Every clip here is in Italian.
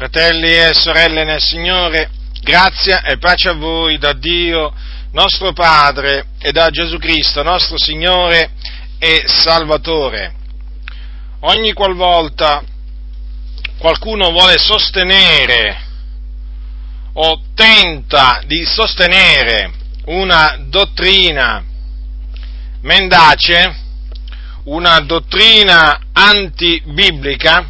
Fratelli e sorelle nel Signore, grazia e pace a voi da Dio nostro Padre e da Gesù Cristo nostro Signore e Salvatore. Ogni qualvolta qualcuno vuole sostenere o tenta di sostenere una dottrina mendace, una dottrina antibiblica,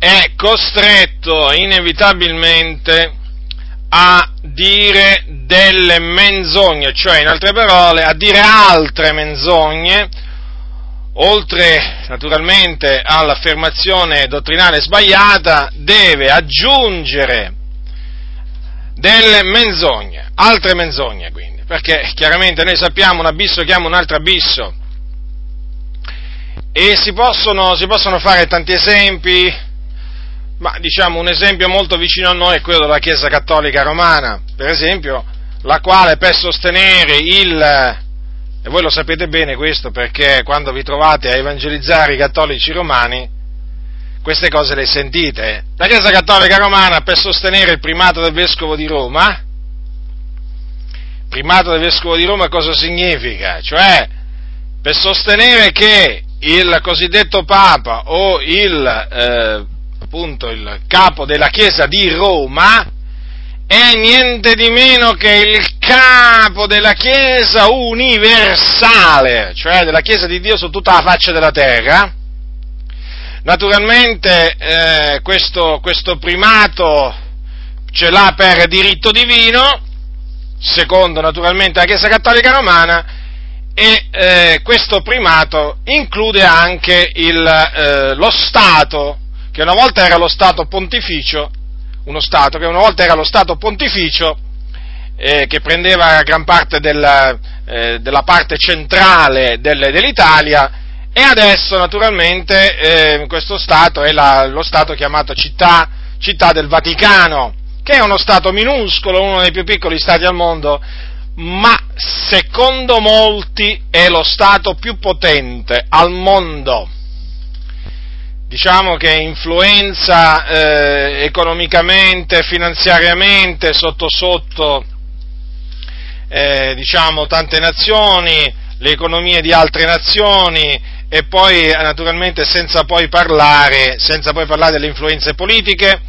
è costretto inevitabilmente a dire delle menzogne, cioè in altre parole a dire altre menzogne, oltre naturalmente all'affermazione dottrinale sbagliata, deve aggiungere delle menzogne, altre menzogne quindi, perché chiaramente noi sappiamo un abisso chiama un altro abisso. E si possono, si possono fare tanti esempi, ma diciamo un esempio molto vicino a noi è quello della Chiesa Cattolica Romana, per esempio, la quale per sostenere il, e voi lo sapete bene questo perché quando vi trovate a evangelizzare i cattolici romani, queste cose le sentite. La Chiesa Cattolica Romana per sostenere il primato del Vescovo di Roma, primato del Vescovo di Roma cosa significa? Cioè, per sostenere che il cosiddetto Papa o il eh, appunto il capo della Chiesa di Roma, è niente di meno che il capo della Chiesa universale, cioè della Chiesa di Dio su tutta la faccia della terra. Naturalmente eh, questo, questo primato ce l'ha per diritto divino, secondo naturalmente la Chiesa Cattolica Romana, e eh, questo primato include anche il, eh, lo Stato che una volta era lo Stato pontificio, uno Stato che una volta era lo Stato pontificio, eh, che prendeva gran parte della, eh, della parte centrale del, dell'Italia, e adesso naturalmente eh, questo Stato è la, lo Stato chiamato città, città del Vaticano, che è uno Stato minuscolo, uno dei più piccoli Stati al mondo, ma secondo molti è lo Stato più potente al mondo diciamo che influenza eh, economicamente, finanziariamente, sotto sotto, eh, diciamo, tante nazioni, le economie di altre nazioni e poi naturalmente senza poi parlare, senza poi parlare delle influenze politiche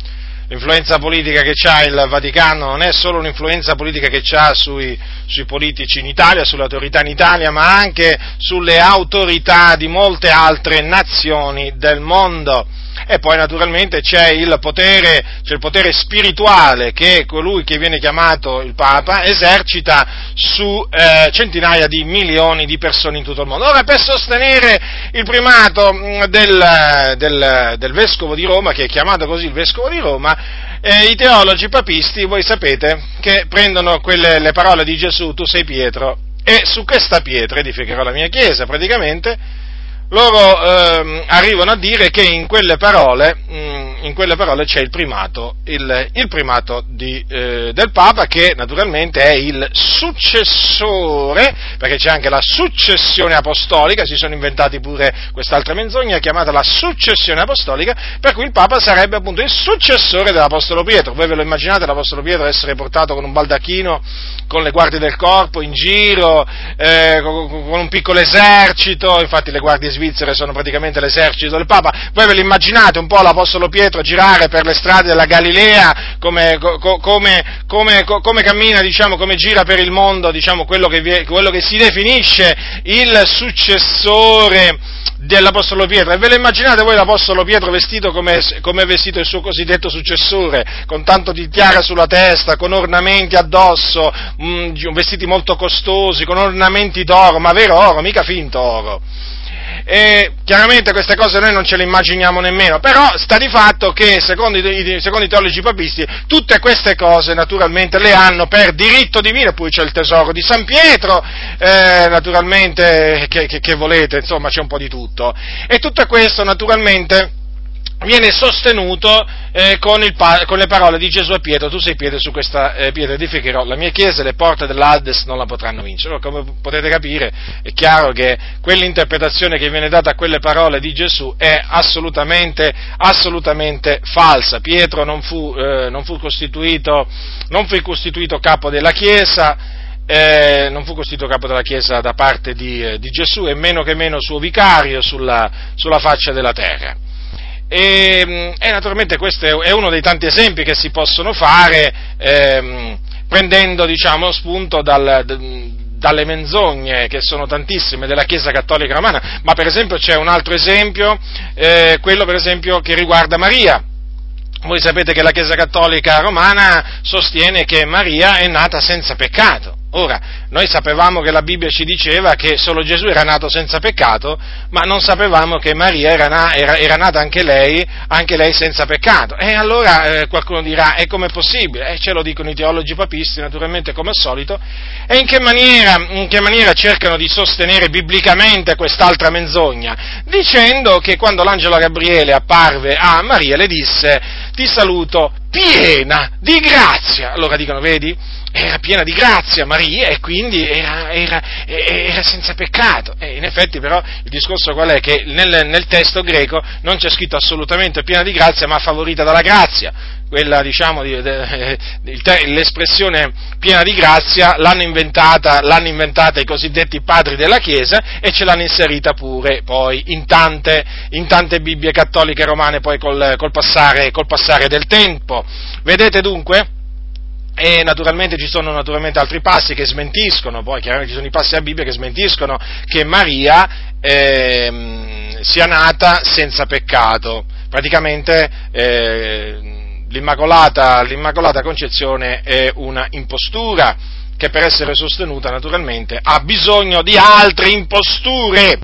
l'influenza politica che ha il Vaticano non è solo un'influenza politica che ha sui, sui, politici in Italia, sulle autorità in Italia, ma anche sulle autorità di molte altre nazioni del mondo. E poi naturalmente c'è il potere, c'è il potere spirituale che colui che viene chiamato il Papa esercita su eh, centinaia di milioni di persone in tutto il mondo. Ora, per sostenere il primato mm, del, del, del Vescovo di Roma, che è chiamato così il Vescovo di Roma, eh, i teologi papisti, voi sapete, che prendono quelle, le parole di Gesù, tu sei Pietro, e su questa pietra edificherò la mia chiesa, praticamente, loro eh, arrivano a dire che in quelle parole, mh, mm, in quelle parole c'è il primato, il, il primato di, eh, del Papa che naturalmente è il successore, perché c'è anche la successione apostolica, si sono inventati pure quest'altra menzogna chiamata la successione apostolica, per cui il Papa sarebbe appunto il successore dell'Apostolo Pietro. Voi ve lo immaginate l'Apostolo Pietro essere portato con un baldacchino, con le guardie del corpo in giro, eh, con, con un piccolo esercito, infatti le guardie svizzere sono praticamente l'esercito del Papa. Voi ve lo immaginate un po' l'Apostolo Pietro girare per le strade della Galilea, come, come, come, come cammina, diciamo, come gira per il mondo, diciamo, quello che, quello che si definisce il successore dell'Apostolo Pietro. E ve lo immaginate voi l'Apostolo Pietro vestito come, come è vestito il suo cosiddetto successore, con tanto di tiara sulla testa, con ornamenti addosso, mh, mm, vestiti molto costosi, con ornamenti d'oro, ma vero oro, mica finto oro e chiaramente queste cose noi non ce le immaginiamo nemmeno, però sta di fatto che secondo i, secondo i teologi papisti tutte queste cose naturalmente le hanno per diritto divino, poi c'è il tesoro di San Pietro, eh, naturalmente che, che, che volete, insomma c'è un po' di tutto, e tutto questo naturalmente viene sostenuto eh, con, il, con, le parole di Gesù a Pietro, tu sei Pietro, su questa eh, pietra edificherò la mia chiesa le porte dell'Aldes non la potranno vincere. Come potete capire è chiaro che quell'interpretazione che viene data a quelle parole di Gesù è assolutamente, assolutamente falsa. Pietro non fu, eh, non fu, costituito, non fu costituito capo della chiesa, eh, non fu costituito capo della Chiesa da parte di, eh, di, Gesù e meno che meno suo vicario sulla, sulla faccia della terra. E, e, naturalmente questo è uno dei tanti esempi che si possono fare ehm, prendendo diciamo, spunto dal, dalle menzogne, che sono tantissime, della Chiesa Cattolica Romana, ma per esempio c'è un altro esempio, eh, quello per esempio che riguarda Maria. Voi sapete che la Chiesa Cattolica Romana sostiene che Maria è nata senza peccato. Ora, noi sapevamo che la Bibbia ci diceva che solo Gesù era nato senza peccato, ma non sapevamo che Maria era, na, era, era nata anche lei, anche lei senza peccato. E allora eh, qualcuno dirà, e com'è possibile? E ce lo dicono i teologi papisti, naturalmente come al solito. E in che, maniera, in che maniera cercano di sostenere biblicamente quest'altra menzogna? Dicendo che quando l'angelo Gabriele apparve a Maria le disse, ti saluto piena di grazia. Allora dicono, vedi? Era piena di grazia Maria e quindi era, era, era, senza peccato. E in effetti però il discorso qual è? Che nel, nel, testo greco non c'è scritto assolutamente piena di grazia ma favorita dalla grazia. Quella, diciamo, di, de, de, l'espressione piena di grazia l'hanno inventata, l'hanno inventata, i cosiddetti padri della Chiesa e ce l'hanno inserita pure poi in tante, in tante Bibbie cattoliche romane poi col, col, passare, col passare del tempo. Vedete dunque? E naturalmente ci sono naturalmente altri passi che smentiscono, poi chiaramente ci sono i passi della Bibbia che smentiscono che Maria eh, sia nata senza peccato. Praticamente eh, l'immacolata, l'immacolata Concezione è una impostura che per essere sostenuta naturalmente ha bisogno di altre imposture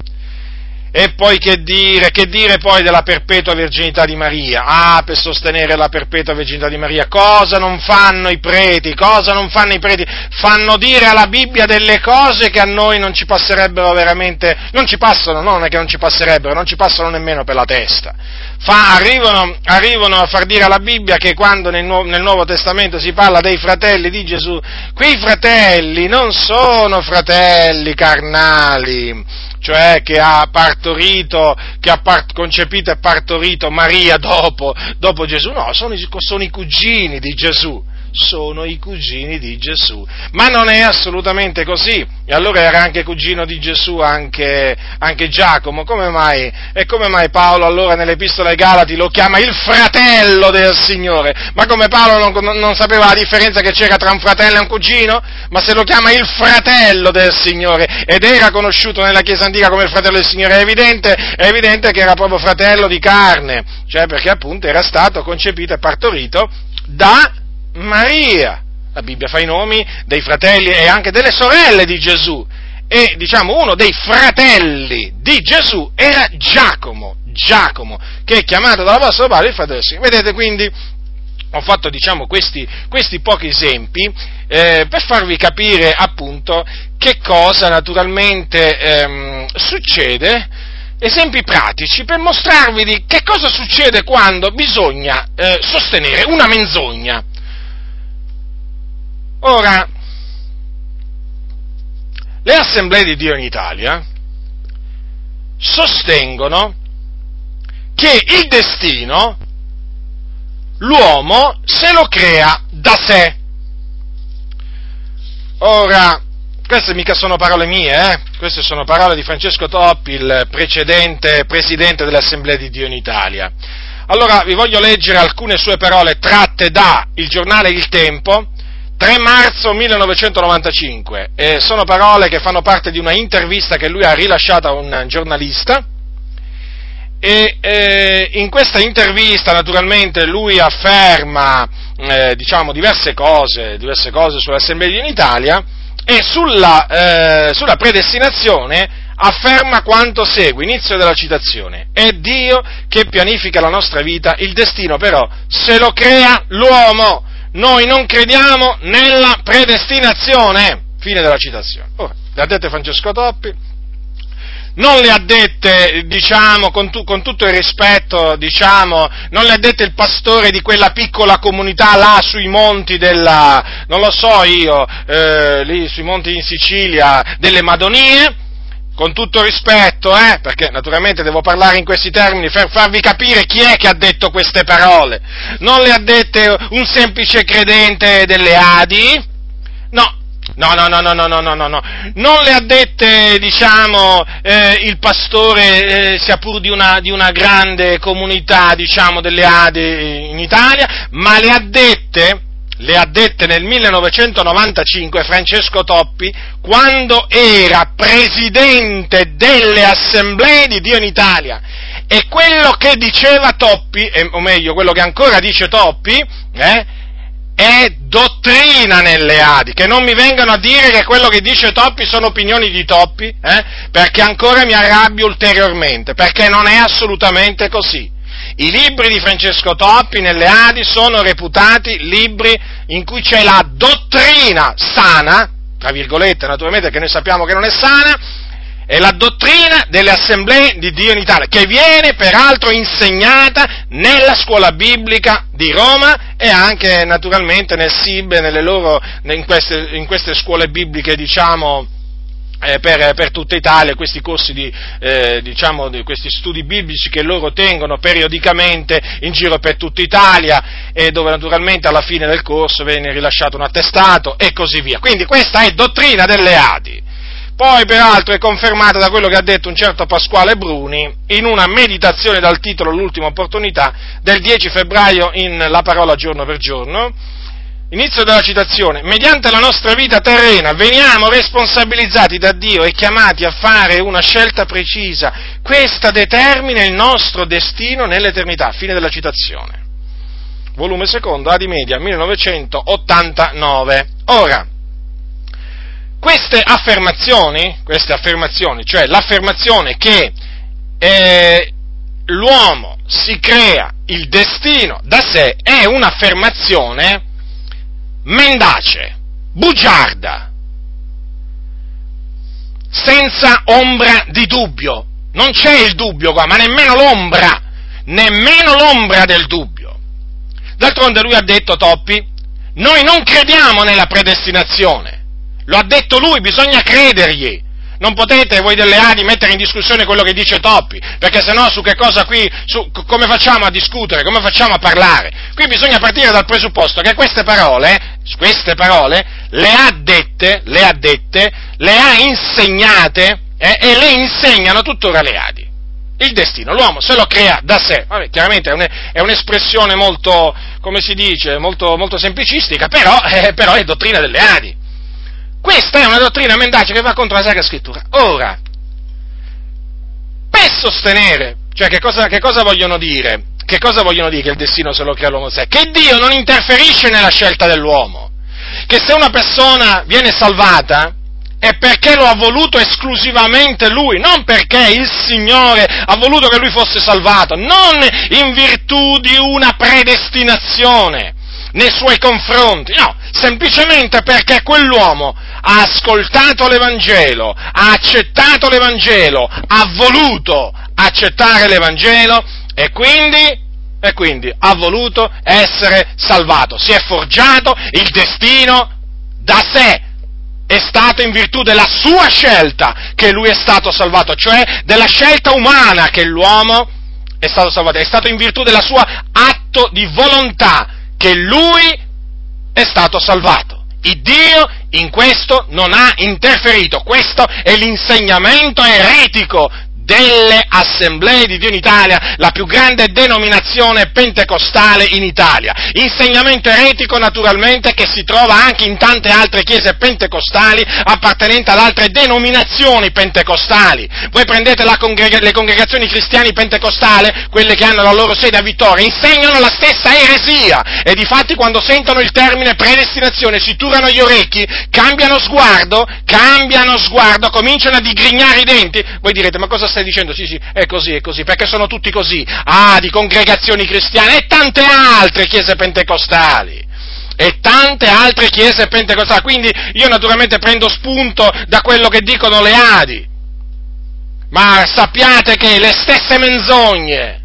e poi che dire, che dire poi della perpetua virginità di Maria? Ah, per sostenere la perpetua virginità di Maria, cosa non fanno i preti? Cosa non fanno i preti? Fanno dire alla Bibbia delle cose che a noi non ci passerebbero veramente, non ci passano, no, non è che non ci passerebbero, non ci passano nemmeno per la testa. Fa, arrivano, arrivano, a far dire alla Bibbia che quando nel Nuovo, nel Nuovo Testamento si parla dei fratelli di Gesù, quei fratelli non sono fratelli carnali, cioè che ha partorito, che ha part- concepito e partorito Maria dopo, dopo Gesù, no, sono i, sono i cugini di Gesù sono i cugini di Gesù. Ma non è assolutamente così. E allora era anche cugino di Gesù anche, anche Giacomo. Come mai? E come mai Paolo allora nell'Epistola ai Galati lo chiama il fratello del Signore? Ma come Paolo non, non sapeva la differenza che c'era tra un fratello e un cugino? Ma se lo chiama il fratello del Signore ed era conosciuto nella Chiesa antica come il fratello del Signore, è evidente, è evidente che era proprio fratello di carne, cioè perché appunto era stato concepito e partorito da Maria. La Bibbia fa i nomi dei fratelli e anche delle sorelle di Gesù. E diciamo uno dei fratelli di Gesù era Giacomo, Giacomo, che è chiamato dall'Apostolo Paolo il fratello. Vedete quindi, ho fatto diciamo, questi, questi pochi esempi eh, per farvi capire appunto che cosa naturalmente ehm, succede esempi pratici per mostrarvi di che cosa succede quando bisogna eh, sostenere una menzogna. Ora, le assemblee di Dio in Italia sostengono che il destino l'uomo se lo crea da sé. Ora, queste mica sono parole mie, eh? queste sono parole di Francesco Toppi, il precedente presidente dell'Assemblea di Dio in Italia. Allora vi voglio leggere alcune sue parole tratte da il giornale Il Tempo, 3 marzo 1995, eh, sono parole che fanno parte di una intervista che lui ha rilasciato a un giornalista. E eh, in questa intervista naturalmente lui afferma eh, diciamo, diverse cose, diverse cose sull'Assemblea in Italia e sulla, eh, sulla predestinazione afferma quanto segue, inizio della citazione, è Dio che pianifica la nostra vita, il destino però se lo crea l'uomo noi non crediamo nella predestinazione. Fine della citazione. Ora, l'ha detto Francesco Toppi, non le ha dette, diciamo, con, tu, con, tutto il rispetto, diciamo, non le ha dette il pastore di quella piccola comunità là sui monti della, non lo so io, eh, lì sui monti in Sicilia, delle Madonie, con tutto rispetto, eh, perché naturalmente devo parlare in questi termini per farvi capire chi è che ha detto queste parole. Non le ha dette un semplice credente delle Adi, no, No, no, no, no, no, no, no, no, no. Non le ha dette, diciamo, eh, il pastore, eh, sia pur di una, di una, grande comunità, diciamo, delle Adi in Italia, ma le ha dette, le ha dette nel 1995 Francesco Toppi, quando era presidente delle assemblee di Dio in Italia. E quello che diceva Toppi, o meglio, quello che ancora dice Toppi, eh, è dottrina nelle Adi, che non mi vengano a dire che quello che dice Toppi sono opinioni di Toppi, eh? perché ancora mi arrabbio ulteriormente, perché non è assolutamente così. I libri di Francesco Toppi nelle Adi sono reputati libri in cui c'è la dottrina sana, tra virgolette naturalmente che noi sappiamo che non è sana, è la dottrina delle assemblee di Dio in Italia, che viene peraltro insegnata nella scuola biblica di Roma e anche naturalmente nel SIB, loro, in, queste, in, queste, scuole bibliche, diciamo, per, per, tutta Italia, questi corsi di, eh, diciamo, di, questi studi biblici che loro tengono periodicamente in giro per tutta Italia e dove naturalmente alla fine del corso viene rilasciato un attestato e così via. Quindi questa è dottrina delle Adi. Poi peraltro è confermata da quello che ha detto un certo Pasquale Bruni in una meditazione dal titolo L'ultima opportunità del 10 febbraio in La parola giorno per giorno. Inizio della citazione. Mediante la nostra vita terrena veniamo responsabilizzati da Dio e chiamati a fare una scelta precisa. Questa determina il nostro destino nell'eternità. Fine della citazione. Volume secondo, Adi Media, 1989. Ora, queste affermazioni, queste affermazioni, cioè l'affermazione che eh, l'uomo si crea il destino da sé, è un'affermazione mendace, bugiarda, senza ombra di dubbio. Non c'è il dubbio qua, ma nemmeno l'ombra, nemmeno l'ombra del dubbio. D'altronde lui ha detto, Toppi, noi non crediamo nella predestinazione lo ha detto lui, bisogna credergli. Non potete voi delle Adi mettere in discussione quello che dice Toppi, perché sennò su che cosa qui, su, come facciamo a discutere, come facciamo a parlare? Qui bisogna partire dal presupposto che queste parole, queste parole, le ha dette, le ha dette, le ha insegnate eh, e le insegnano tuttora le Adi. Il destino, l'uomo se lo crea da sé, Vabbè, chiaramente è, è, un'espressione molto, come si dice, molto, molto semplicistica, però, eh, però è dottrina delle Adi. Questa è una dottrina mendace che va contro la Sacra Scrittura. Ora, per sostenere, cioè che cosa, che cosa vogliono dire? Che cosa vogliono dire che il destino se lo crea l'uomo sé? Che Dio non interferisce nella scelta dell'uomo. Che se una persona viene salvata, è perché lo ha voluto esclusivamente lui, non perché il Signore ha voluto che lui fosse salvato, non in virtù di una predestinazione nei suoi confronti, no, semplicemente perché quell'uomo ha ascoltato l'Evangelo, ha accettato l'Evangelo, ha voluto accettare l'Evangelo e quindi, e quindi ha voluto essere salvato, si è forgiato il destino da sé, è stato in virtù della sua scelta che lui è stato salvato, cioè della scelta umana che l'uomo è stato salvato, è stato in virtù della sua atto di volontà che lui è stato salvato. Il Dio in questo non ha interferito, questo è l'insegnamento eretico delle assemblee di Dio in Italia, la più grande denominazione pentecostale in Italia. Insegnamento eretico naturalmente che si trova anche in tante altre chiese pentecostali appartenenti ad altre denominazioni pentecostali. Voi prendete congrega- le congregazioni cristiane pentecostali, quelle che hanno la loro sede a Vittoria, insegnano la stessa eresia e difatti quando sentono il termine predestinazione si turano gli orecchi, cambiano sguardo, cambiano sguardo, cominciano a digrignare i denti. Voi direte ma cosa stai dicendo? Sì, sì, è così, è così, perché sono tutti così. Ah, di congregazioni cristiane e tante altre chiese pentecostali e tante altre chiese pentecostali. Quindi io naturalmente prendo spunto da quello che dicono le Adi. Ma sappiate che le stesse menzogne,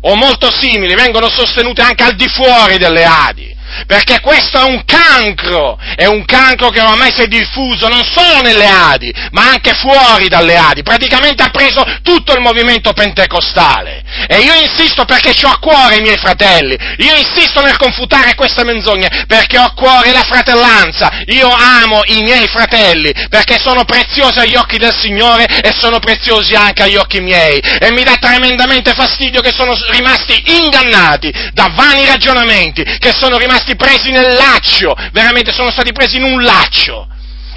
o molto simili, vengono sostenute anche al di fuori delle Adi perché questo è un cancro, è un cancro che ormai si è diffuso non solo nelle Adi, ma anche fuori dalle Adi, praticamente ha preso tutto il movimento pentecostale. E io insisto perché ho a cuore i miei fratelli, io insisto nel confutare queste menzogne perché ho a cuore la fratellanza, io amo i miei fratelli perché sono preziosi agli occhi del Signore e sono preziosi anche agli occhi miei. E mi dà tremendamente fastidio che sono rimasti ingannati da vani ragionamenti, che sono rimasti rimasti presi nel laccio, veramente sono stati presi in un laccio.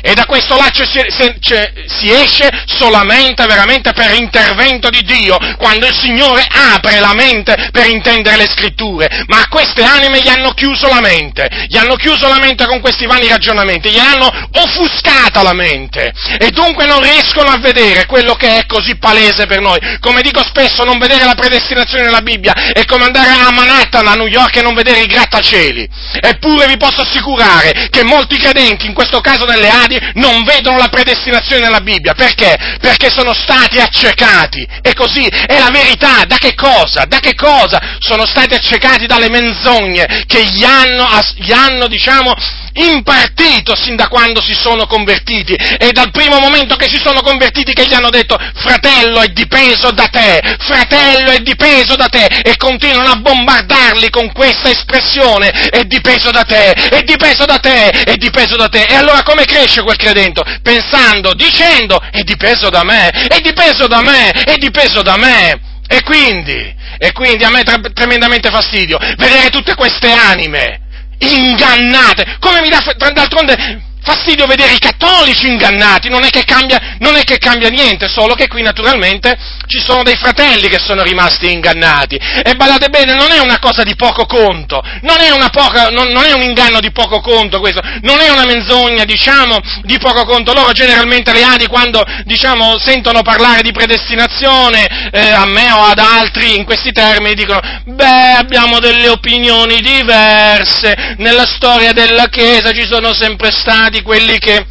E da questo laccio si, si, esce solamente veramente per intervento di Dio, quando il Signore apre la mente per intendere le scritture. Ma a queste anime gli hanno chiuso la mente, gli hanno chiuso la mente con questi vani ragionamenti, gli hanno offuscata la mente. E dunque non riescono a vedere quello che è così palese per noi. Come dico spesso, non vedere la predestinazione nella Bibbia è come andare a Manhattan, a New York e non vedere i grattacieli. Eppure vi posso assicurare che molti credenti, in questo caso nelle aree, stati non vedono la predestinazione nella Bibbia. Perché? Perché sono stati accecati. E così è la verità. Da che cosa? Da che cosa? Sono stati accecati dalle menzogne che gli hanno, gli hanno diciamo, impartito sin da quando si sono convertiti e dal primo momento che si sono convertiti che gli hanno detto fratello è dipeso da te, fratello è dipeso da te e continuano a bombardarli con questa espressione è dipeso da te, è dipeso da te, è dipeso da te. E allora come cresce quel credente? Pensando, dicendo è dipeso da me, è dipeso da me, è dipeso da me. E quindi, e quindi a me è tremendamente fastidio vedere tutte queste anime ingannate, come mi dà d'altronde fastidio vedere i cattolici ingannati, non è, cambia, non è, che cambia, niente, solo che qui naturalmente ci sono dei fratelli che sono rimasti ingannati. E badate bene, non è una cosa di poco conto, non è, poca, non, non è un inganno di poco conto questo, non è una menzogna, diciamo, di poco conto. Loro generalmente le adi quando, diciamo, sentono parlare di predestinazione, eh, a me o ad altri, in questi termini, dicono, beh, abbiamo delle opinioni diverse, nella storia della Chiesa ci sono sempre stati quelli che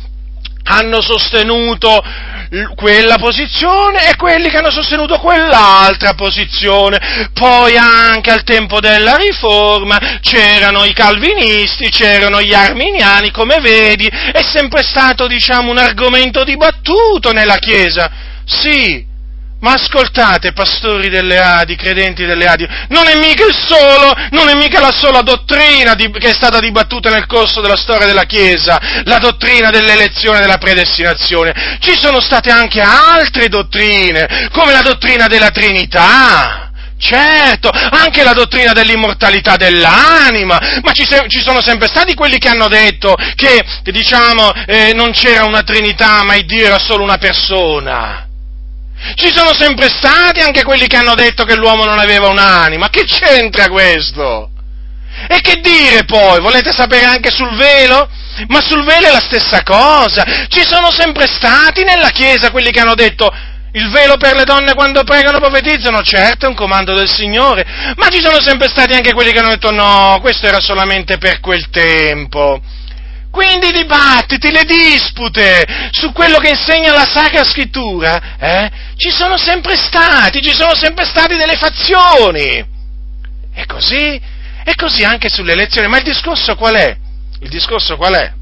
hanno sostenuto quella posizione e quelli che hanno sostenuto quell'altra posizione. Poi anche al tempo della riforma c'erano i calvinisti, c'erano gli arminiani, come vedi, è sempre stato, diciamo, un argomento dibattuto nella Chiesa. Sì, ma ascoltate, pastori delle Adi, credenti delle Adi, non è mica il solo, non è mica la sola dottrina di, che è stata dibattuta nel corso della storia della Chiesa, la dottrina dell'elezione e della predestinazione. Ci sono state anche altre dottrine, come la dottrina della Trinità. Certo, anche la dottrina dell'immortalità dell'anima, ma ci, se, ci, sono sempre stati quelli che hanno detto che, diciamo, eh, non c'era una Trinità, ma il Dio era solo una persona. Ci sono sempre stati anche quelli che hanno detto che l'uomo non aveva un'anima. Che c'entra questo? E che dire poi? Volete sapere anche sul velo? Ma sul velo è la stessa cosa. Ci sono sempre stati nella Chiesa quelli che hanno detto il velo per le donne quando pregano profetizzano, certo è un comando del Signore, ma ci sono sempre stati anche quelli che hanno detto no, questo era solamente per quel tempo. Quindi i dibattiti, le dispute su quello che insegna la Sacra Scrittura, eh, ci sono sempre stati, ci sono sempre state delle fazioni. E così, e così anche sulle elezioni. Ma il discorso qual è? Il discorso qual è?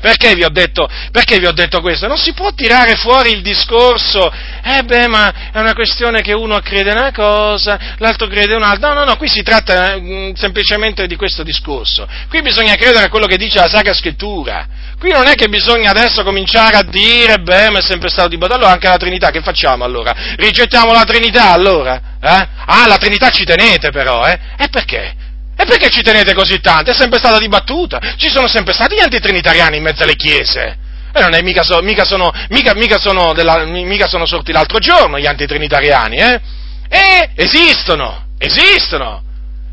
Perché vi, detto, perché vi, ho detto, questo? Non si può tirare fuori il discorso, eh beh, ma è una questione che uno crede una cosa, l'altro crede un'altra. No, no, no, qui si tratta mh, mm, semplicemente di questo discorso. Qui bisogna credere a quello che dice la Sacra Scrittura. Qui non è che bisogna adesso cominciare a dire, beh, ma è sempre stato dibattuto, allora anche la Trinità, che facciamo allora? Rigettiamo la Trinità allora? Eh? Ah, la Trinità ci tenete però, eh? E perché? E perché ci tenete così tanto? È sempre stata dibattuta. Ci sono sempre stati gli antitrinitariani in mezzo alle chiese. E non è mica, so, mica, sono, mica, mica, sono della, mica sono sorti l'altro giorno gli antitrinitariani, eh? E esistono, esistono.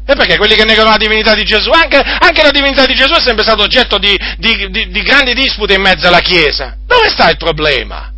E perché quelli che negano la divinità di Gesù, anche, anche la divinità di Gesù è sempre stato oggetto di, di, di, di, grandi dispute in mezzo alla Chiesa. Dove sta il problema?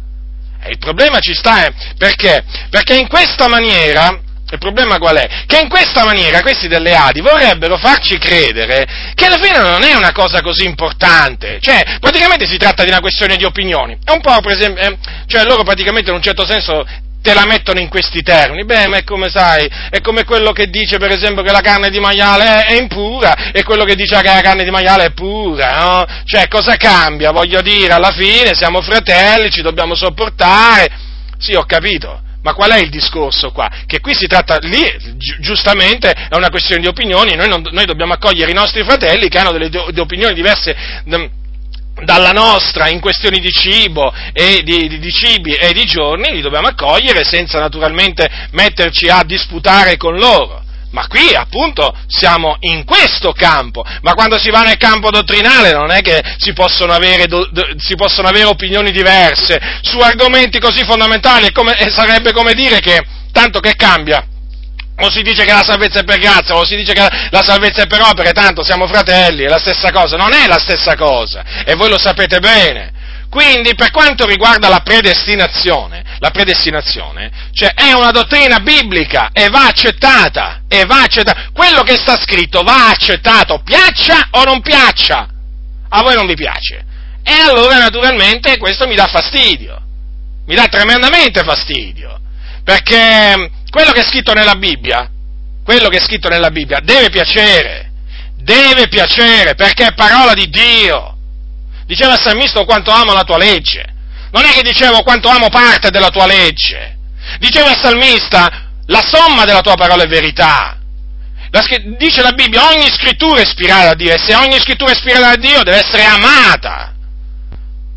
E il problema ci sta, eh? perché? Perché in questa maniera Il problema qual è? Che in questa maniera questi delle Adi vorrebbero farci credere che alla fine non è una cosa così importante, cioè praticamente si tratta di una questione di opinioni. È un po' per esempio, eh, cioè loro praticamente in un certo senso te la mettono in questi termini. Beh, ma è come sai, è come quello che dice per esempio che la carne di maiale è impura e quello che dice che la carne di maiale è pura, no? Cioè, cosa cambia? Voglio dire, alla fine siamo fratelli, ci dobbiamo sopportare. Sì, ho capito. Ma qual è il discorso qua? Che qui si tratta, lì gi- giustamente è una questione di opinioni, noi, non, noi, dobbiamo accogliere i nostri fratelli che hanno delle, delle opinioni diverse dalla nostra in questioni di cibo e di, di, di, cibi e di giorni, li dobbiamo accogliere senza naturalmente metterci a disputare con loro. Ma qui appunto siamo in questo campo, ma quando si va nel campo dottrinale non è che si possono avere, do, do, si possono avere opinioni diverse su argomenti così fondamentali, come, sarebbe come dire che tanto che cambia o si dice che la salvezza è per grazia, o si dice che la salvezza è per opere, tanto siamo fratelli, è la stessa cosa. Non è la stessa cosa, e voi lo sapete bene. Quindi, per quanto riguarda la predestinazione, la predestinazione, cioè è una dottrina biblica e va accettata, e va accettata. Quello che sta scritto va accettato, piaccia o non piaccia. A voi non vi piace. E allora, naturalmente, questo mi dà fastidio. Mi dà tremendamente fastidio. Perché quello che è scritto nella Bibbia, quello che è scritto nella Bibbia deve piacere, deve piacere perché è parola di Dio. Diceva il salmista quanto amo la tua legge. Non è che dicevo quanto amo parte della tua legge. Diceva il salmista la somma della tua parola è verità. La, dice la Bibbia ogni scrittura è ispirata da Dio e se ogni scrittura è ispirata da Dio deve essere amata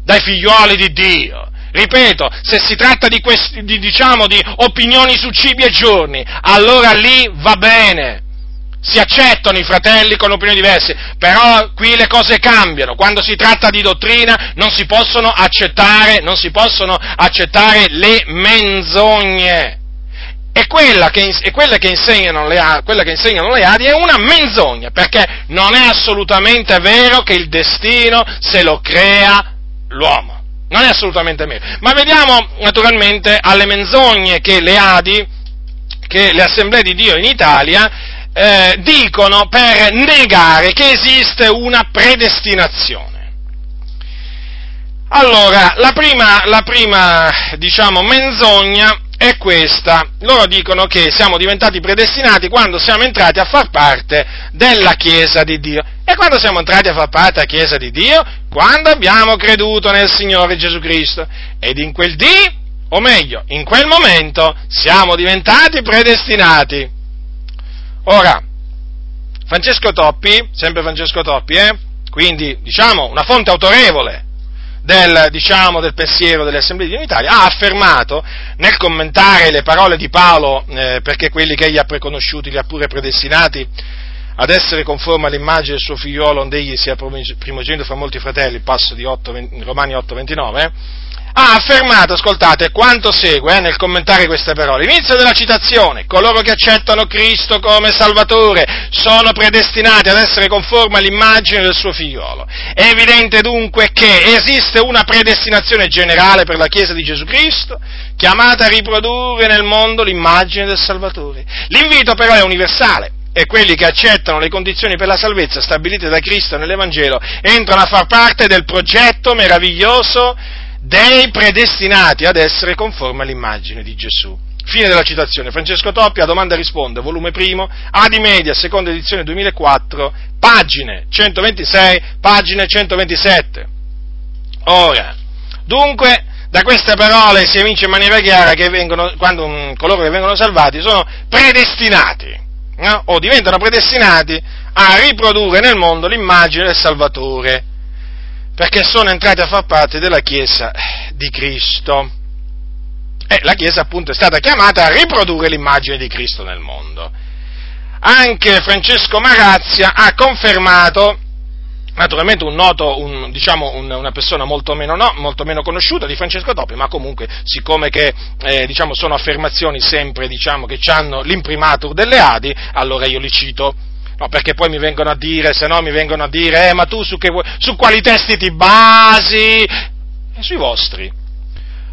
dai figlioli di Dio. Ripeto, se si tratta di, questi, di, diciamo, di opinioni su cibi e giorni, allora lì va bene. Si accettano i fratelli con opinioni diverse, però qui le cose cambiano. Quando si tratta di dottrina non si possono accettare, si possono accettare le menzogne. E quella che, e quella che, insegnano le, quella che insegnano le Adi è una menzogna, perché non è assolutamente vero che il destino se lo crea l'uomo non è assolutamente vero. Ma vediamo naturalmente alle menzogne che le Adi, che le assemblee di Dio in Italia eh, dicono per negare che esiste una predestinazione. Allora, la prima, la prima diciamo, menzogna è questa. Loro dicono che siamo diventati predestinati quando siamo entrati a far parte della Chiesa di Dio. E quando siamo entrati a far parte della Chiesa di Dio? Quando abbiamo creduto nel Signore Gesù Cristo. Ed in quel dì, o meglio, in quel momento, siamo diventati predestinati. Ora, Francesco Toppi, sempre Francesco Toppi, eh? quindi diciamo una fonte autorevole del, diciamo, del pensiero delle assemblee di unitaria, ha affermato nel commentare le parole di Paolo, eh, perché quelli che egli ha preconosciuti li ha pure predestinati ad essere conforme all'immagine del suo figliolo, onde egli sia primogenito fra molti fratelli, passo di 8, Romani 8:29, eh, ha affermato, ascoltate, quanto segue eh, nel commentare queste parole. Inizio della citazione, coloro che accettano Cristo come Salvatore sono predestinati ad essere conformi all'immagine del suo figliolo. È evidente dunque che esiste una predestinazione generale per la Chiesa di Gesù Cristo, chiamata a riprodurre nel mondo l'immagine del Salvatore. L'invito però è universale e quelli che accettano le condizioni per la salvezza stabilite da Cristo nell'Evangelo entrano a far parte del progetto meraviglioso dei predestinati ad essere conformi all'immagine di Gesù. Fine della citazione. Francesco Toppi a domanda risponde, volume primo, Adi Media, seconda edizione 2004, pagine 126, pagine 127. Ora, dunque, da queste parole si evince in maniera chiara che vengono, quando um, coloro che vengono salvati sono predestinati, no? o diventano predestinati a riprodurre nel mondo l'immagine del Salvatore perché sono entrati a far parte della Chiesa di Cristo. E la Chiesa appunto è stata chiamata a riprodurre l'immagine di Cristo nel mondo. Anche Francesco Marazia ha confermato, naturalmente un noto, un, diciamo un, una persona molto meno, no, molto meno, conosciuta di Francesco Topi, ma comunque siccome che, eh, diciamo, sono affermazioni sempre diciamo, che hanno l'imprimatur delle Adi, allora io li cito No, perché poi mi vengono a dire, se no mi vengono a dire, eh, ma tu su, che, su quali testi ti basi? E sui vostri.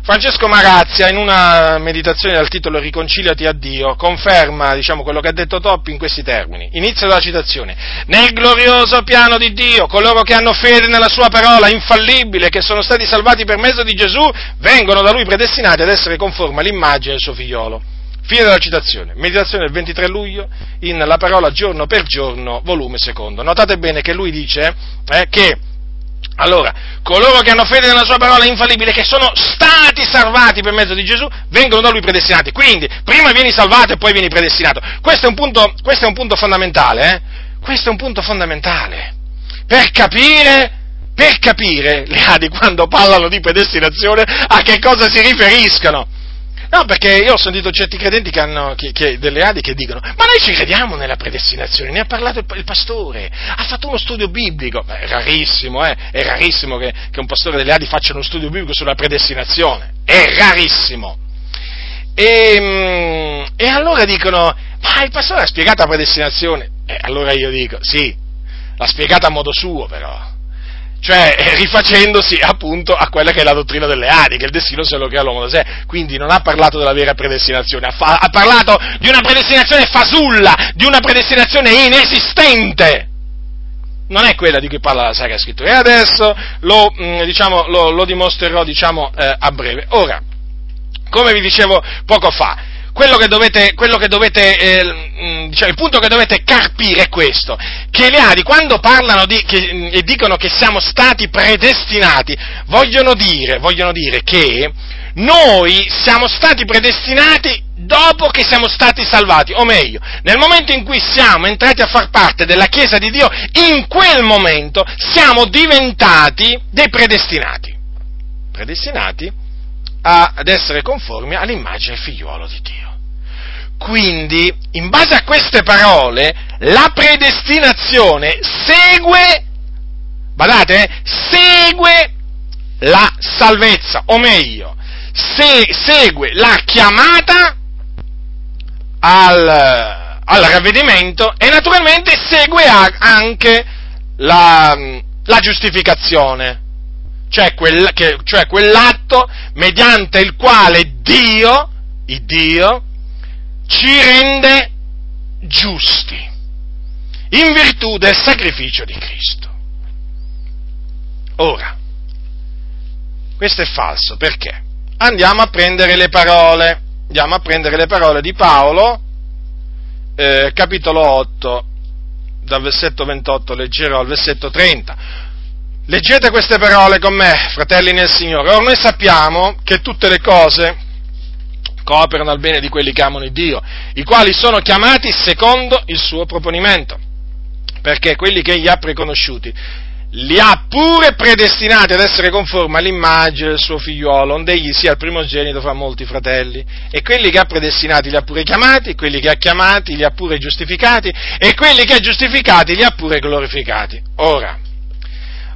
Francesco Marazia, in una meditazione dal titolo Riconciliati a Dio, conferma diciamo, quello che ha detto Toppi in questi termini. Inizio della citazione. Nel glorioso piano di Dio, coloro che hanno fede nella sua parola infallibile, che sono stati salvati per mezzo di Gesù, vengono da lui predestinati ad essere conformi all'immagine del suo figliolo. Fine della citazione. Meditazione del 23 luglio in La parola giorno per giorno, volume secondo. Notate bene che lui dice eh, che allora, coloro che hanno fede nella sua parola infallibile, che sono stati salvati per mezzo di Gesù, vengono da lui predestinati. Quindi, prima vieni salvato e poi vieni predestinato. Questo è un punto, è un punto fondamentale, eh? Questo è un punto fondamentale. Per capire, per capire, le adi quando parlano di predestinazione, a che cosa si riferiscono. No, perché io ho sentito certi credenti che hanno, che, che, delle adi che dicono, ma noi ci crediamo nella predestinazione, ne ha parlato il, il pastore, ha fatto uno studio biblico, Beh, è rarissimo, eh? è rarissimo che, che, un pastore delle adi faccia uno studio biblico sulla predestinazione, è rarissimo. E, mm, e allora dicono, ma il pastore ha spiegato la predestinazione? E allora io dico, sì, l'ha spiegata a modo suo però cioè eh, rifacendosi appunto a quella che è la dottrina delle Adi, che il destino se lo crea l'uomo da sé, quindi non ha parlato della vera predestinazione, ha, fa- ha parlato di una predestinazione fasulla, di una predestinazione inesistente. Non è quella di cui parla la Sacra Scrittura. E adesso lo, mm, diciamo, lo, lo dimostrerò diciamo, eh, a breve. Ora, come vi dicevo poco fa, quello che dovete, quello che dovete eh, diciamo, il punto che dovete carpire è questo, che le Adi quando parlano di, che, e dicono che siamo stati predestinati, vogliono dire, vogliono dire che noi siamo stati predestinati dopo che siamo stati salvati, o meglio, nel momento in cui siamo entrati a far parte della Chiesa di Dio, in quel momento siamo diventati dei predestinati. Predestinati ad essere conformi all'immagine figliuolo di Dio. Quindi, in base a queste parole, la predestinazione segue, badate, segue la salvezza, o meglio, se, segue la chiamata al, al, ravvedimento e naturalmente segue anche la, la giustificazione, cioè, quel, che, cioè quell'atto mediante il quale Dio, il Dio, ci rende giusti in virtù del sacrificio di Cristo. Ora, questo è falso perché? Andiamo a prendere le parole, andiamo a prendere le parole di Paolo, eh, capitolo 8, dal versetto 28 leggerò al versetto 30. Leggete queste parole con me, fratelli nel Signore. Ora noi sappiamo che tutte le cose cooperano al bene di quelli che amano Dio, i quali sono chiamati secondo il suo proponimento, perché quelli che egli ha preconosciuti li ha pure predestinati ad essere conformi all'immagine del suo figliuolo, onde egli sia il primogenito fra molti fratelli. E quelli che ha predestinati li ha pure chiamati, quelli che ha chiamati li ha pure giustificati, e quelli che ha giustificati li ha pure glorificati. Ora,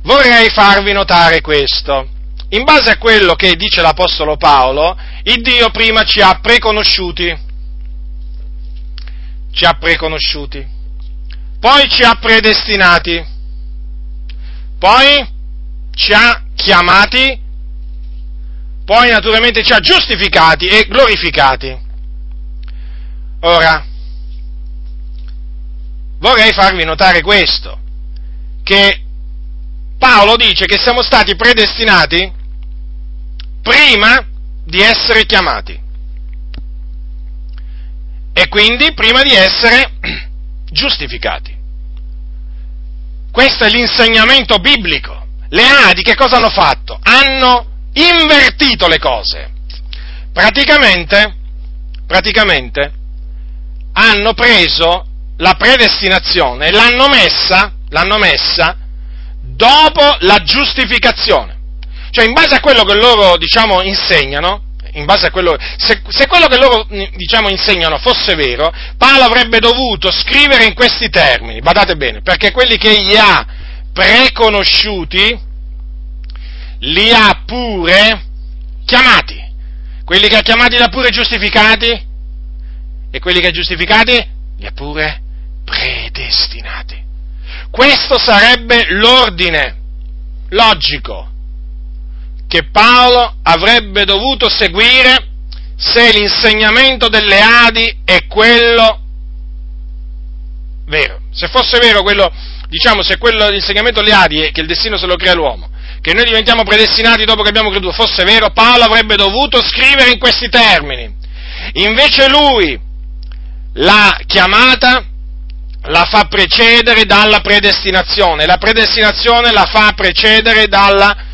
vorrei farvi notare questo in base a quello che dice l'Apostolo Paolo, il Dio prima ci ha preconosciuti, ci ha preconosciuti, poi ci ha predestinati, poi ci ha chiamati, poi naturalmente ci ha giustificati e glorificati. Ora, vorrei farvi notare questo, che Paolo dice che siamo stati predestinati prima di essere chiamati e quindi prima di essere giustificati. Questo è l'insegnamento biblico. Le Adi che cosa hanno fatto? Hanno invertito le cose. Praticamente, praticamente hanno preso la predestinazione e l'hanno messa, l'hanno messa dopo la giustificazione. Cioè, in base a quello che loro, diciamo, insegnano, quello, se, se quello che loro, diciamo, insegnano fosse vero, Paolo avrebbe dovuto scrivere in questi termini, badate bene, perché quelli che egli ha preconosciuti, li ha pure chiamati. Quelli che ha chiamati li ha pure giustificati, e quelli che ha giustificati li ha pure predestinati. Questo sarebbe l'ordine logico che Paolo avrebbe dovuto seguire se l'insegnamento delle Adi è quello vero. Se fosse vero quello, diciamo, se quello l'insegnamento delle Adi è che il destino se lo crea l'uomo, che noi diventiamo predestinati dopo che abbiamo creduto, fosse vero, Paolo avrebbe dovuto scrivere in questi termini. Invece lui la chiamata la fa precedere dalla predestinazione, la predestinazione la fa precedere dalla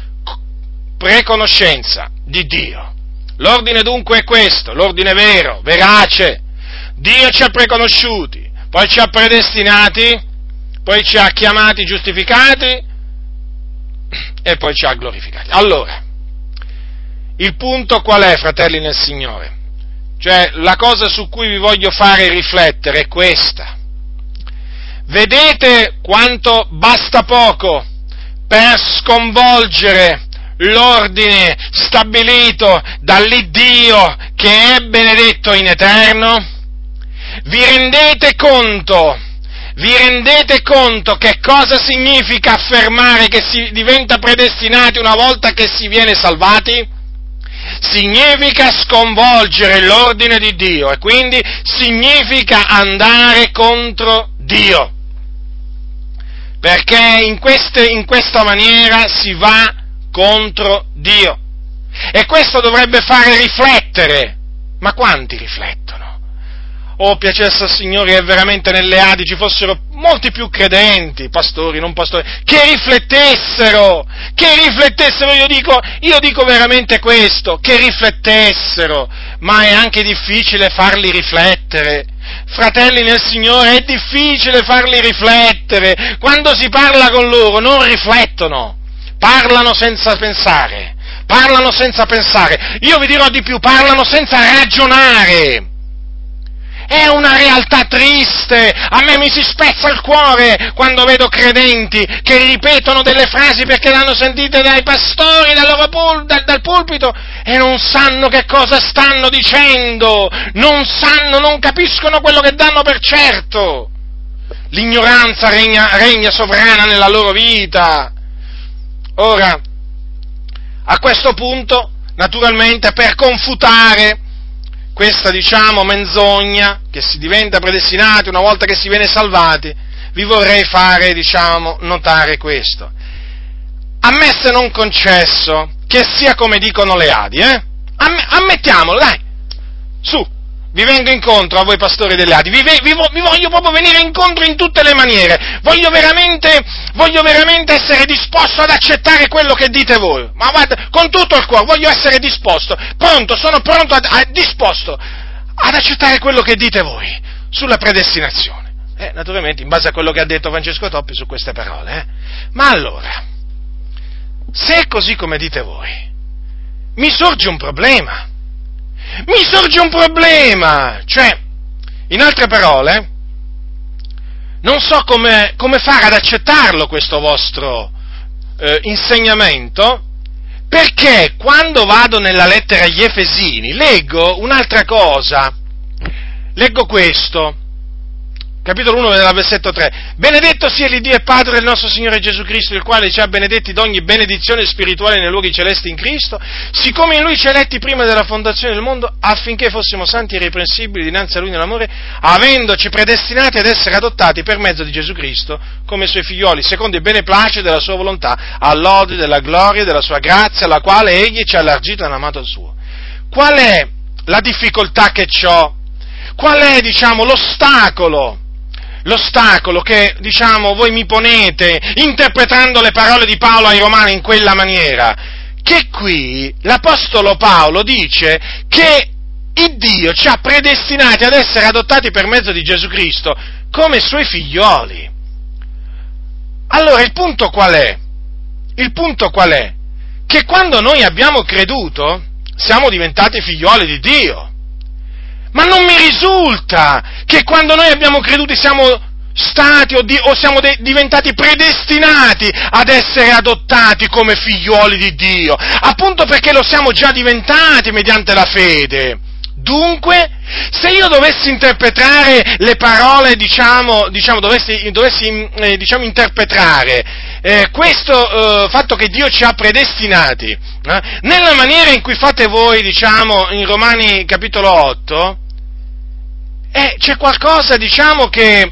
preconoscenza di Dio. L'ordine dunque è questo, l'ordine vero, verace. Dio ci ha preconosciuti, poi ci ha predestinati, poi ci ha chiamati, giustificati e poi ci ha glorificati. Allora, il punto qual è, fratelli nel Signore? Cioè, la cosa su cui vi voglio fare riflettere è questa. Vedete quanto basta poco per sconvolgere l'ordine stabilito dall'Iddio che è benedetto in eterno? Vi rendete conto? Vi rendete conto che cosa significa affermare che si diventa predestinati una volta che si viene salvati? Significa sconvolgere l'ordine di Dio e quindi significa andare contro Dio. Perché in, queste, in questa maniera si va contro Dio. E questo dovrebbe fare riflettere. Ma quanti riflettono? Oh, piacesse al Signore che veramente nelle Adi ci fossero molti più credenti, pastori, non pastori, che riflettessero, che riflettessero, io dico, io dico veramente questo, che riflettessero, ma è anche difficile farli riflettere. Fratelli nel Signore, è difficile farli riflettere. Quando si parla con loro non riflettono parlano senza pensare, parlano senza pensare, io vi dirò di più, parlano senza ragionare. È una realtà triste, a me mi si spezza il cuore quando vedo credenti che ripetono delle frasi perché le hanno sentite dai pastori dal, pul- dal, dal pulpito e non sanno che cosa stanno dicendo, non sanno, non capiscono quello che danno per certo. L'ignoranza regna, regna sovrana nella loro vita Ora, a questo punto, naturalmente, per confutare questa, diciamo, menzogna, che si diventa predestinati una volta che si viene salvati, vi vorrei fare, diciamo, notare questo. Ammesse non concesso che sia come dicono le Adi, eh? Ammettiamolo, dai, su, vi vengo incontro a voi pastori delle Adi, vi, vi, vi, voglio proprio venire incontro in tutte le maniere, voglio veramente, voglio veramente essere disposto ad accettare quello che dite voi, ma guarda, con tutto il cuore, voglio essere disposto, pronto, sono pronto, a, a, disposto ad accettare quello che dite voi sulla predestinazione. Eh, naturalmente in base a quello che ha detto Francesco Toppi su queste parole. Eh. Ma allora, se è così come dite voi, mi sorge un problema mi sorge un problema. Cioè, in altre parole, non so come, come fare ad accettarlo questo vostro eh, insegnamento, perché quando vado nella lettera agli Efesini leggo un'altra cosa. Leggo questo capitolo 1 del versetto 3. Benedetto sia l'Iddio e Padre del nostro Signore Gesù Cristo, il quale ci ha benedetti d'ogni benedizione spirituale nei luoghi celesti in Cristo, siccome in Lui ci ha eletti prima della fondazione del mondo, affinché fossimo santi e irreprensibili dinanzi a Lui nell'amore, avendoci predestinati ad essere adottati per mezzo di Gesù Cristo come Suoi figlioli, secondo il beneplacito della Sua volontà, all'ode della gloria e della Sua grazia, alla quale Egli ci ha allargito nell'amato Suo. Qual è la difficoltà che ho? Qual è, diciamo, l'ostacolo? L'ostacolo che, diciamo, voi mi ponete interpretando le parole di Paolo ai Romani in quella maniera, che qui l'Apostolo Paolo dice che il Dio ci ha predestinati ad essere adottati per mezzo di Gesù Cristo come suoi figlioli. Allora il punto qual è? Il punto qual è? Che quando noi abbiamo creduto siamo diventati figlioli di Dio. Ma non mi risulta che quando noi abbiamo creduto siamo stati o, di, o siamo de, diventati predestinati ad essere adottati come figlioli di Dio, appunto perché lo siamo già diventati mediante la fede. Dunque, se io dovessi interpretare le parole, diciamo, diciamo dovessi, dovessi eh, diciamo, interpretare eh, questo eh, fatto che Dio ci ha predestinati, eh, nella maniera in cui fate voi, diciamo, in Romani capitolo 8, eh, c'è qualcosa, diciamo, che,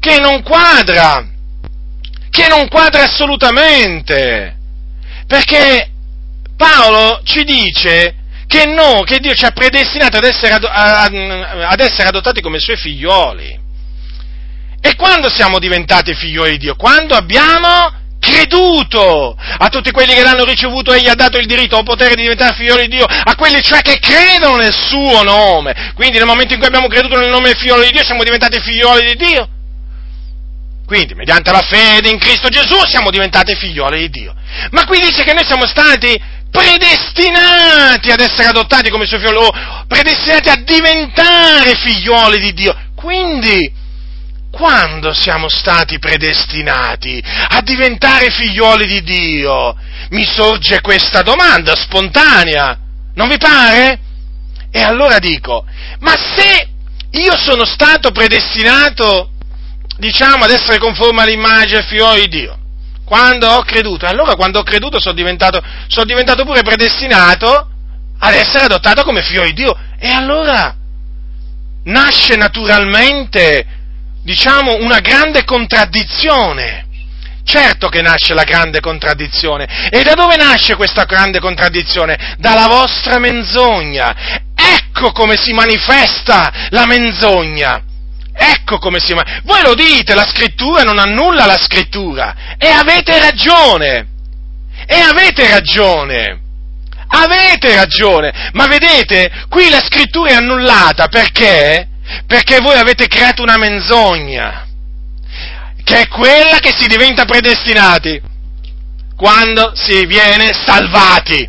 che non quadra, che non quadra assolutamente, perché Paolo ci dice che no, che Dio ci ha predestinato ad essere, ad essere adottati come suoi figlioli. E quando siamo diventati figlioli di Dio? Quando abbiamo creduto a tutti quelli che l'hanno ricevuto egli ha dato il diritto o potere di diventare figlioli di Dio, a quelli cioè che credono nel suo nome. Quindi nel momento in cui abbiamo creduto nel nome del figliolo di Dio siamo diventati figlioli di Dio. Quindi, mediante la fede in Cristo Gesù siamo diventati figlioli di Dio. Ma qui dice che noi siamo stati predestinati ad essere adottati come suoi figlioli, o predestinati a diventare figlioli di Dio. Quindi, quando siamo stati predestinati a diventare figlioli di Dio? Mi sorge questa domanda spontanea, non vi pare? E allora dico, ma se io sono stato predestinato diciamo, ad essere conforme all'immagine figlio di Dio. Quando ho creduto, allora quando ho creduto sono diventato, sono diventato pure predestinato ad essere adottato come figlio di Dio. E allora nasce naturalmente, diciamo, una grande contraddizione. Certo che nasce la grande contraddizione. E da dove nasce questa grande contraddizione? Dalla vostra menzogna. Ecco come si manifesta la menzogna. Ecco come si chiama. Voi lo dite, la scrittura non annulla la scrittura. E avete ragione. E avete ragione. Avete ragione. Ma vedete, qui la scrittura è annullata perché? Perché voi avete creato una menzogna. Che è quella che si diventa predestinati quando si viene salvati.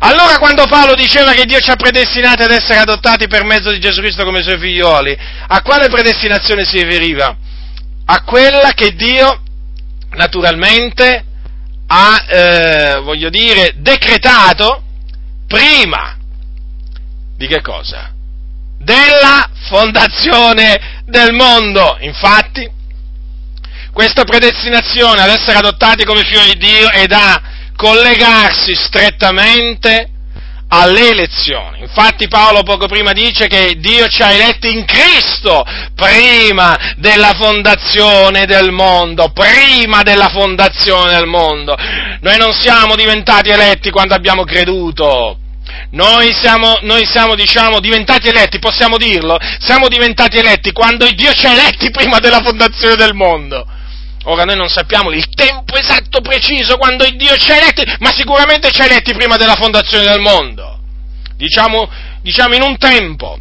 Allora quando Paolo diceva che Dio ci ha predestinati ad essere adottati per mezzo di Gesù Cristo come suoi figlioli, a quale predestinazione si riferiva? A quella che Dio naturalmente ha, eh, voglio dire, decretato prima di che cosa? Della fondazione del mondo. Infatti, questa predestinazione ad essere adottati come figli di Dio è da collegarsi strettamente alle elezioni. Infatti Paolo poco prima dice che Dio ci ha eletti in Cristo prima della fondazione del mondo, prima della fondazione del mondo. Noi non siamo diventati eletti quando abbiamo creduto. Noi siamo, noi siamo, diciamo, diventati eletti, possiamo dirlo? Siamo diventati eletti quando Dio ci ha eletti prima della fondazione del mondo. Ora noi non sappiamo il tempo esatto preciso quando il Dio ci ha eletti, ma sicuramente ci ha eletti prima della fondazione del mondo. Diciamo, diciamo in un tempo,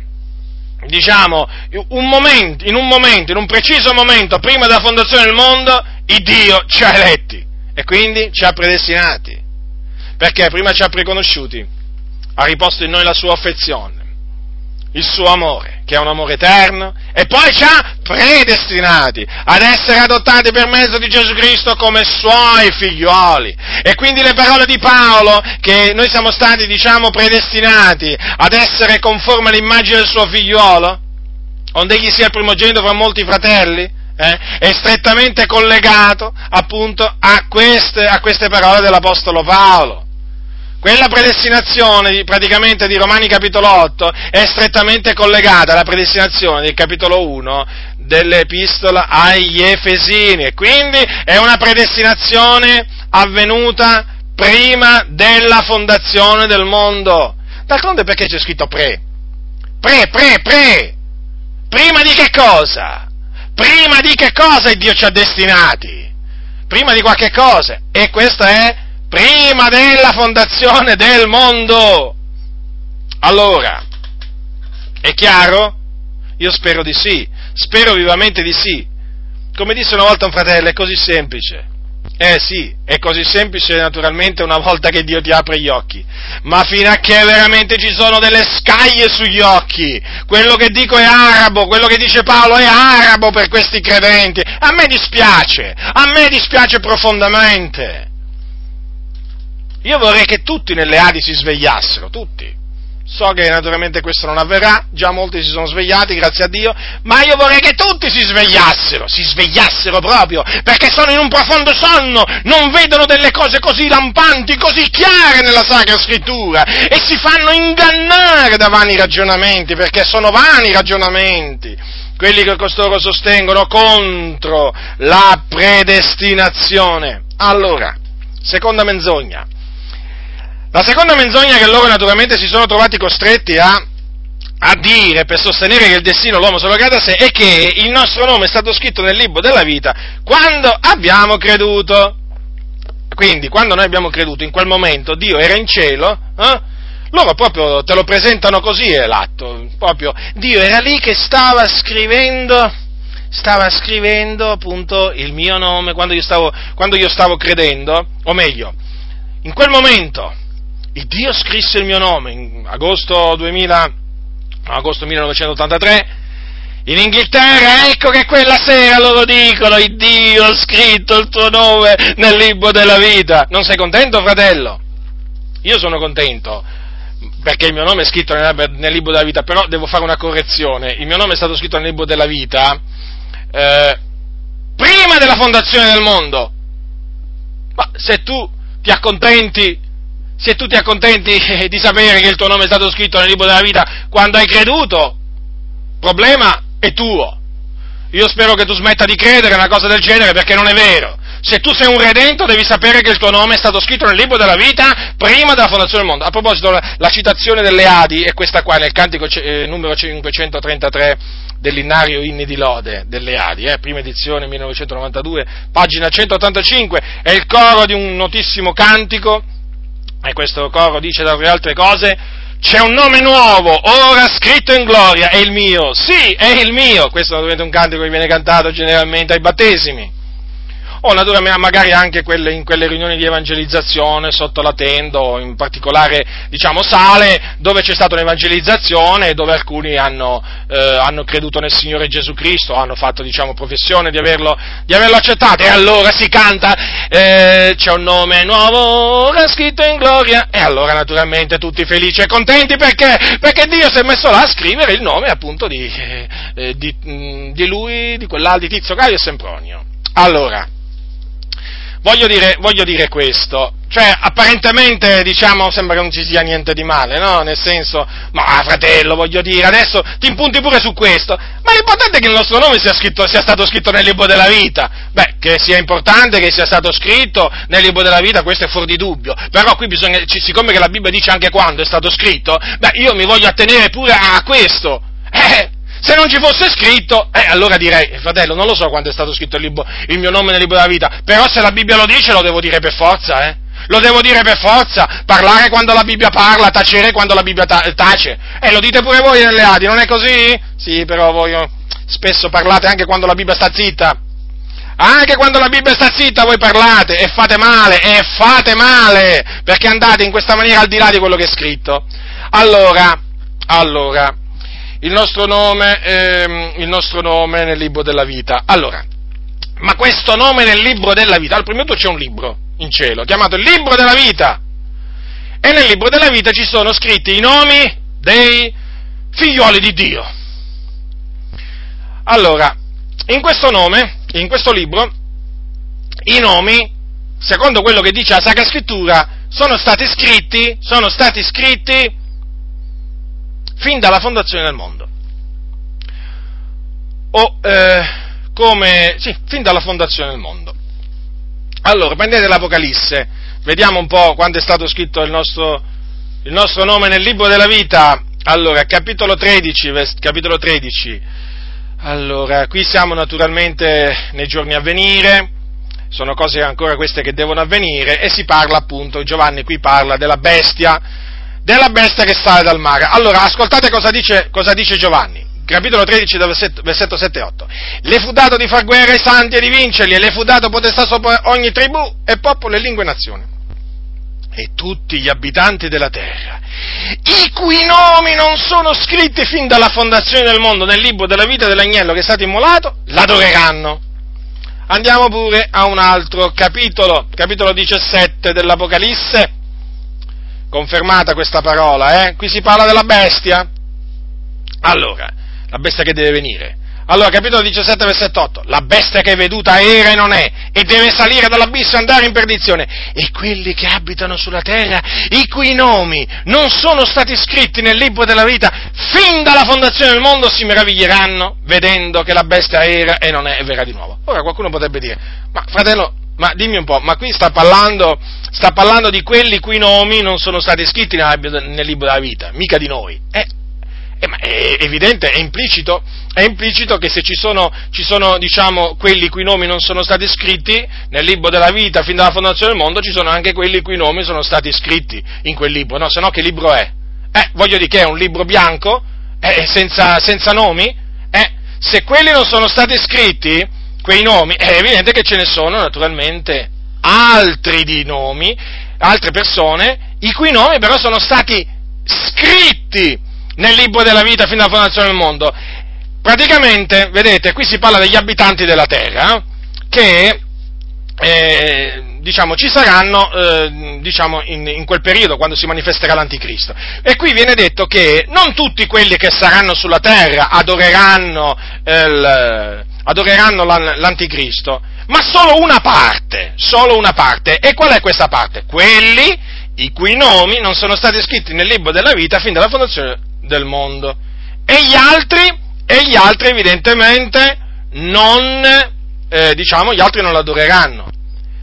diciamo un momento, in un momento, in un preciso momento prima della fondazione del mondo, il Dio ci ha eletti e quindi ci ha predestinati. Perché prima ci ha preconosciuti, ha riposto in noi la sua affezione il suo amore, che è un amore eterno, e poi ci ha predestinati ad essere adottati per mezzo di Gesù Cristo come suoi figlioli. E quindi le parole di Paolo, che noi siamo stati, diciamo, predestinati ad essere conformi all'immagine del suo figliolo, onde egli sia il primogenito fra molti fratelli, eh, è strettamente collegato appunto a queste, a queste parole dell'Apostolo Paolo. Quella predestinazione praticamente di Romani capitolo 8 è strettamente collegata alla predestinazione del capitolo 1 dell'epistola agli Efesini e quindi è una predestinazione avvenuta prima della fondazione del mondo. D'altronde perché c'è scritto pre? Pre, pre, pre! Prima di che cosa? Prima di che cosa Dio ci ha destinati? Prima di qualche cosa. E questa è prima della fondazione del mondo. Allora, è chiaro? Io spero di sì, spero vivamente di sì. Come disse una volta un fratello, è così semplice. Eh sì, è così semplice naturalmente una volta che Dio ti apre gli occhi, ma fino a che veramente ci sono delle scaglie sugli occhi, quello che dico è arabo, quello che dice Paolo è arabo per questi credenti, a me dispiace, a me dispiace profondamente. Io vorrei che tutti nelle Adi si svegliassero, tutti. So che naturalmente questo non avverrà, già molti si sono svegliati, grazie a Dio, ma io vorrei che tutti si svegliassero, si svegliassero proprio, perché sono in un profondo sonno, non vedono delle cose così lampanti, così chiare nella Sacra Scrittura e si fanno ingannare da vani ragionamenti, perché sono vani ragionamenti quelli che costoro sostengono contro la predestinazione. Allora, seconda menzogna. La seconda menzogna che loro naturalmente si sono trovati costretti a, a dire per sostenere che il destino dell'uomo se lo cade a sé è che il nostro nome è stato scritto nel libro della vita quando abbiamo creduto. Quindi, quando noi abbiamo creduto, in quel momento Dio era in cielo, eh? loro proprio te lo presentano così è l'atto, proprio Dio era lì che stava scrivendo, stava scrivendo appunto il mio nome quando io stavo, quando io stavo credendo, o meglio, in quel momento il Dio scrisse il mio nome in agosto, 2000, agosto 1983 in Inghilterra, ecco che quella sera loro dicono, il Dio ha scritto il tuo nome nel libro della vita. Non sei contento, fratello? Io sono contento, perché il mio nome è scritto nel, nel, libro della vita, però devo fare una correzione. Il mio nome è stato scritto nel libro della vita eh, prima della fondazione del mondo. Ma se tu ti accontenti se tu ti accontenti di sapere che il tuo nome è stato scritto nel libro della vita quando hai creduto, problema è tuo. Io spero che tu smetta di credere una cosa del genere perché non è vero. Se tu sei un redento devi sapere che il tuo nome è stato scritto nel libro della vita prima della fondazione del mondo. A proposito, la, citazione delle Adi è questa qua nel cantico eh, numero 533 dell'Innario Inni di Lode delle Adi, eh, prima edizione 1992, pagina 185, è il coro di un notissimo cantico e questo coro dice tra le altre cose, c'è un nome nuovo, ora scritto in gloria, è il mio, sì, è il mio, questo naturalmente è un cantico che viene cantato generalmente ai battesimi, o magari anche quelle, in quelle riunioni di evangelizzazione sotto la tenda, o in particolare diciamo sale, dove c'è stata un'evangelizzazione e dove alcuni hanno, eh, hanno, creduto nel Signore Gesù Cristo, hanno fatto diciamo, professione di averlo, di averlo, accettato. E allora si canta eh, c'è un nome nuovo ora scritto in gloria. E allora naturalmente tutti felici e contenti perché, perché Dio si è messo là a scrivere il nome appunto di, eh, di, mm, di lui, di quell'altro, di Tizio Caio e Sempronio. Allora, voglio dire, voglio dire questo, cioè apparentemente diciamo sembra che non ci sia niente di male, no? Nel senso, ma fratello, voglio dire, adesso ti impunti pure su questo, ma l'importante è che il nostro nome sia, scritto, sia stato scritto nel libro della vita. Beh, che sia importante che sia stato scritto nel libro della vita, questo è fuori di dubbio, però qui bisogna, siccome che la Bibbia dice anche quando è stato scritto, beh, io mi voglio attenere pure a questo. Eh, se non ci fosse scritto, eh, allora direi, fratello, non lo so quando è stato scritto il, libro, il mio nome nel libro della vita, però se la Bibbia lo dice lo devo dire per forza, eh. Lo devo dire per forza, parlare quando la Bibbia parla, tacere quando la Bibbia ta- tace. Eh, lo dite pure voi nelle Adi, non è così? Sì, però voi spesso parlate anche quando la Bibbia sta zitta. Anche quando la Bibbia sta zitta voi parlate e fate male, e fate male, perché andate in questa maniera al di là di quello che è scritto. Allora, allora, il nostro nome, ehm, il nostro nome nel libro della vita. Allora, ma questo nome nel libro della vita, al primo punto c'è un libro in cielo, chiamato il libro della vita, e nel libro della vita ci sono scritti i nomi dei figlioli di Dio. Allora, in questo nome, in questo libro, i nomi, secondo quello che dice la Sacra Scrittura, sono stati scritti, sono stati scritti fin dalla fondazione del mondo. O eh, come, sì, fin dalla fondazione del mondo. Allora, prendete l'Apocalisse, vediamo un po' quando è stato scritto il nostro, il nostro nome nel libro della vita. Allora, capitolo 13, capitolo 13. Allora, qui siamo naturalmente nei giorni a venire, sono cose ancora queste che devono avvenire e si parla appunto, Giovanni qui parla della bestia, della bestia che sale dal mare. Allora, ascoltate cosa dice, cosa dice Giovanni capitolo 13, versetto, versetto 7 e 8. Le fu dato di far guerra ai santi e di vincerli, e le fu dato potestà sopra ogni tribù e popolo e lingua e nazione. E tutti gli abitanti della terra, i cui nomi non sono scritti fin dalla fondazione del mondo nel libro della vita dell'agnello che è stato immolato, l'adoreranno. Andiamo pure a un altro capitolo, capitolo 17 dell'Apocalisse, confermata questa parola, eh? Qui si parla della bestia. Allora, la bestia che deve venire. Allora, capitolo 17, versetto 8. La bestia che è veduta era e non è, e deve salire dall'abisso e andare in perdizione. E quelli che abitano sulla terra, i cui nomi non sono stati scritti nel libro della vita, fin dalla fondazione del mondo si meraviglieranno, vedendo che la bestia era e non è, e verrà di nuovo. Ora qualcuno potrebbe dire, ma fratello, ma dimmi un po', ma qui sta parlando, sta parlando di quelli cui nomi non sono stati scritti nel libro della vita, mica di noi. Eh, eh, è evidente, è implicito, è implicito che se ci sono, ci sono diciamo, quelli cui nomi non sono stati scritti nel libro della vita fin dalla fondazione del mondo, ci sono anche quelli cui nomi sono stati scritti in quel libro, no? Se no che libro è? Eh, voglio dire che è un libro bianco, eh, senza, senza nomi? Eh, se quelli non sono stati scritti, quei nomi, è evidente che ce ne sono naturalmente altri di nomi, altre persone, i cui nomi però sono stati scritti nel libro della vita fino alla fondazione del mondo. Praticamente, vedete, qui si parla degli abitanti della terra che, eh, diciamo, ci saranno, eh, diciamo, in, in, quel periodo, quando si manifesterà l'anticristo. E qui viene detto che non tutti quelli che saranno sulla terra adoreranno, il, adoreranno l'anticristo, ma solo una parte, solo una parte. E qual è questa parte? Quelli i cui nomi non sono stati scritti nel libro della vita fin dalla fondazione del mondo. E gli altri, e gli altri evidentemente non, eh, diciamo, gli altri non l'adoreranno.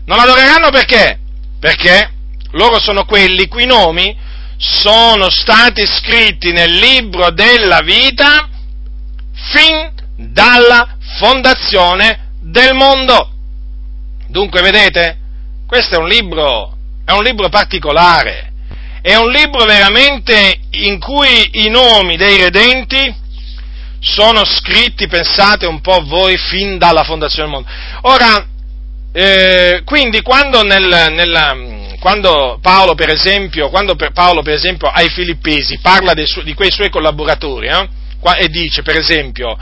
Non l'adoreranno perché? Perché loro sono quelli cui nomi sono stati scritti nel libro della vita fin dalla fondazione del mondo. Dunque, vedete, questo è un libro, è un libro particolare, è un libro veramente in cui i nomi dei redenti sono scritti, pensate un po' voi, fin dalla fondazione del mondo. Ora, eh, quindi quando, nel, nella, quando, Paolo, per esempio, quando Paolo, per esempio, ai Filippesi parla su, di quei suoi collaboratori eh, e dice, per esempio,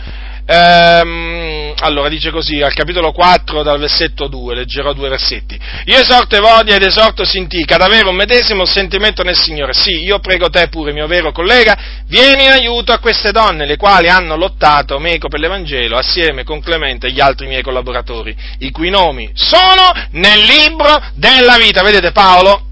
Ehm, allora dice così, al capitolo 4 dal versetto 2, leggerò due versetti. Io esorto Evodia ed esorto Sintica ad avere un medesimo sentimento nel Signore. Sì, io prego te pure, mio vero collega, vieni in aiuto a queste donne, le quali hanno lottato meco per l'Evangelo, assieme con Clemente e gli altri miei collaboratori, i cui nomi sono nel libro della vita. Vedete Paolo?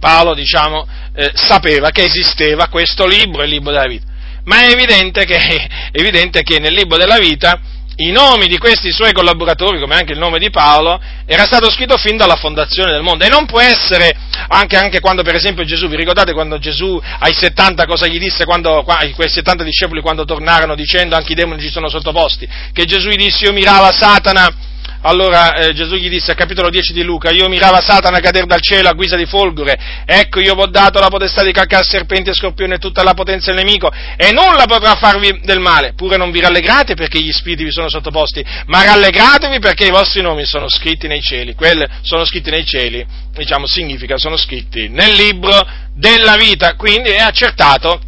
Paolo, diciamo, eh, sapeva che esisteva questo libro, il libro della vita ma è evidente che, è evidente che nel libro della vita i nomi di questi suoi collaboratori, come anche il nome di Paolo, era stato scritto fin dalla fondazione del mondo. E non può essere, anche, anche quando per esempio Gesù, vi ricordate quando Gesù ai 70 cosa gli disse, quando, quei 70 discepoli quando tornarono dicendo anche i demoni ci sono sottoposti? Che Gesù gli disse io mirava Satana allora eh, Gesù gli disse al capitolo 10 di Luca, io mirava Satana cadere dal cielo a guisa di folgore, ecco io vi ho dato la potestà di calcare serpenti e scorpioni e tutta la potenza del nemico, e nulla potrà farvi del male, pure non vi rallegrate perché gli spiriti vi sono sottoposti, ma rallegratevi perché i vostri nomi sono scritti nei cieli, quelli sono scritti nei cieli, diciamo significa sono scritti nel libro della vita, quindi è accertato,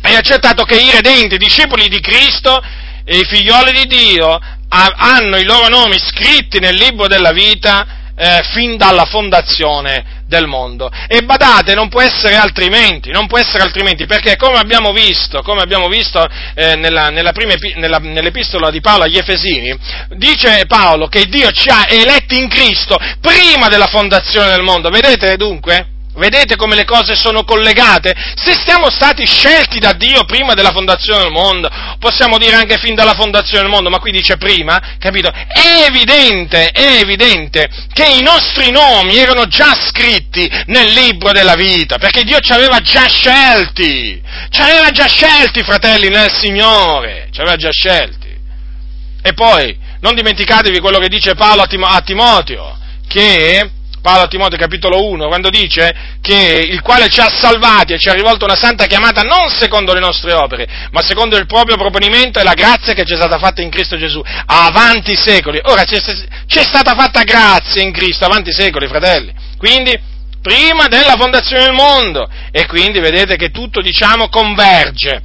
è accertato che i redenti, i discepoli di Cristo, e i figlioli di Dio hanno i loro nomi scritti nel libro della vita eh, fin dalla fondazione del mondo. E badate, non può essere altrimenti, non può essere altrimenti, perché come abbiamo visto, come abbiamo visto eh, nella, nella prima, nella, nell'epistola di Paolo agli Efesini, dice Paolo che Dio ci ha eletti in Cristo prima della fondazione del mondo. Vedete dunque? Vedete come le cose sono collegate? Se siamo stati scelti da Dio prima della fondazione del mondo, possiamo dire anche fin dalla fondazione del mondo, ma qui dice prima, capito? È evidente, è evidente che i nostri nomi erano già scritti nel libro della vita, perché Dio ci aveva già scelti, ci aveva già scelti, fratelli, nel Signore, ci aveva già scelti. E poi, non dimenticatevi quello che dice Paolo a Timoteo, che Paolo a Timoteo capitolo 1, quando dice che il quale ci ha salvati e ci ha rivolto una santa chiamata non secondo le nostre opere, ma secondo il proprio proponimento e la grazia che ci è stata fatta in Cristo Gesù, avanti i secoli. Ora c'è, c'è stata fatta grazia in Cristo, avanti i secoli, fratelli. Quindi, prima della fondazione del mondo. E quindi vedete che tutto, diciamo, converge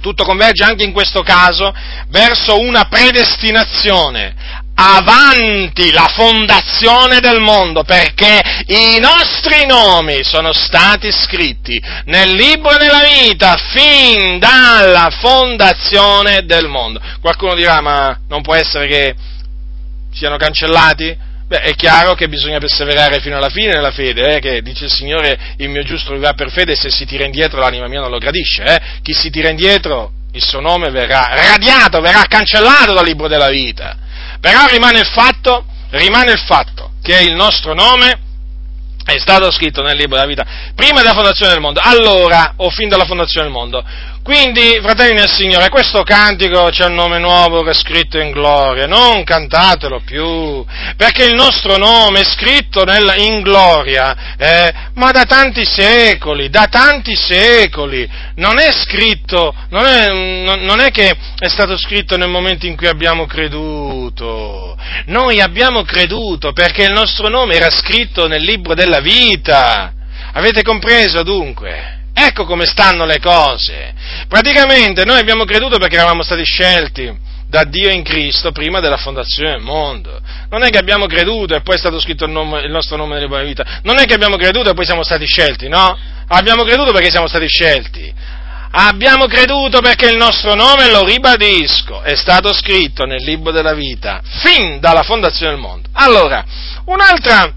tutto converge anche in questo caso verso una predestinazione avanti la fondazione del mondo, perché i nostri nomi sono stati scritti nel libro della vita fin dalla fondazione del mondo. Qualcuno dirà, ma non può essere che siano cancellati? Beh, è chiaro che bisogna perseverare fino alla fine nella fede, eh, che dice il Signore, il mio giusto vivrà per fede se si tira indietro l'anima mia non lo gradisce. Eh. Chi si tira indietro, il suo nome verrà radiato, verrà cancellato dal libro della vita. Però rimane il fatto, rimane il fatto che il nostro nome è stato scritto nel libro della vita prima della fondazione del mondo, allora o fin dalla fondazione del mondo. Quindi, fratelli nel Signore, questo cantico c'è un nome nuovo che è scritto in gloria, non cantatelo più, perché il nostro nome è scritto nel, in gloria, eh, ma da tanti secoli, da tanti secoli, non è scritto, non è, non è che è stato scritto nel momento in cui abbiamo creduto, noi abbiamo creduto perché il nostro nome era scritto nel libro della vita, avete compreso dunque? Ecco come stanno le cose. Praticamente noi abbiamo creduto perché eravamo stati scelti da Dio in Cristo prima della fondazione del mondo. Non è che abbiamo creduto e poi è stato scritto il, nome, il nostro nome buone vita. Non è che abbiamo creduto e poi siamo stati scelti, no? Abbiamo creduto perché siamo stati scelti. Abbiamo creduto perché il nostro nome, lo ribadisco, è stato scritto nel libro della vita fin dalla fondazione del mondo. Allora, un'altra,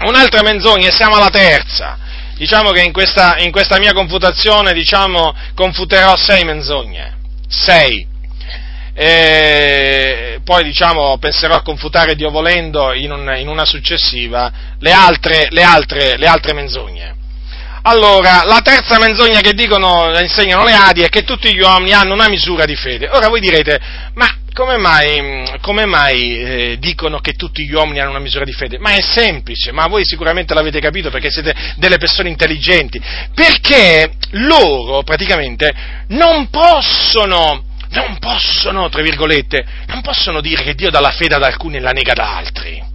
un'altra menzogna, e siamo alla terza diciamo che in questa, in questa mia confutazione, diciamo, confuterò sei menzogne. Sei. E poi diciamo, penserò a confutare Dio volendo in, un, in una successiva le altre, le, altre, le altre, menzogne. Allora, la terza menzogna che dicono, insegnano le Adi è che tutti gli uomini hanno una misura di fede. Ora voi direte, ma come mai, come mai eh, dicono che tutti gli uomini hanno una misura di fede? Ma è semplice, ma voi sicuramente l'avete capito perché siete delle persone intelligenti, perché loro praticamente non possono, non possono, tra virgolette, non possono dire che Dio dà la fede ad alcuni e la nega ad altri.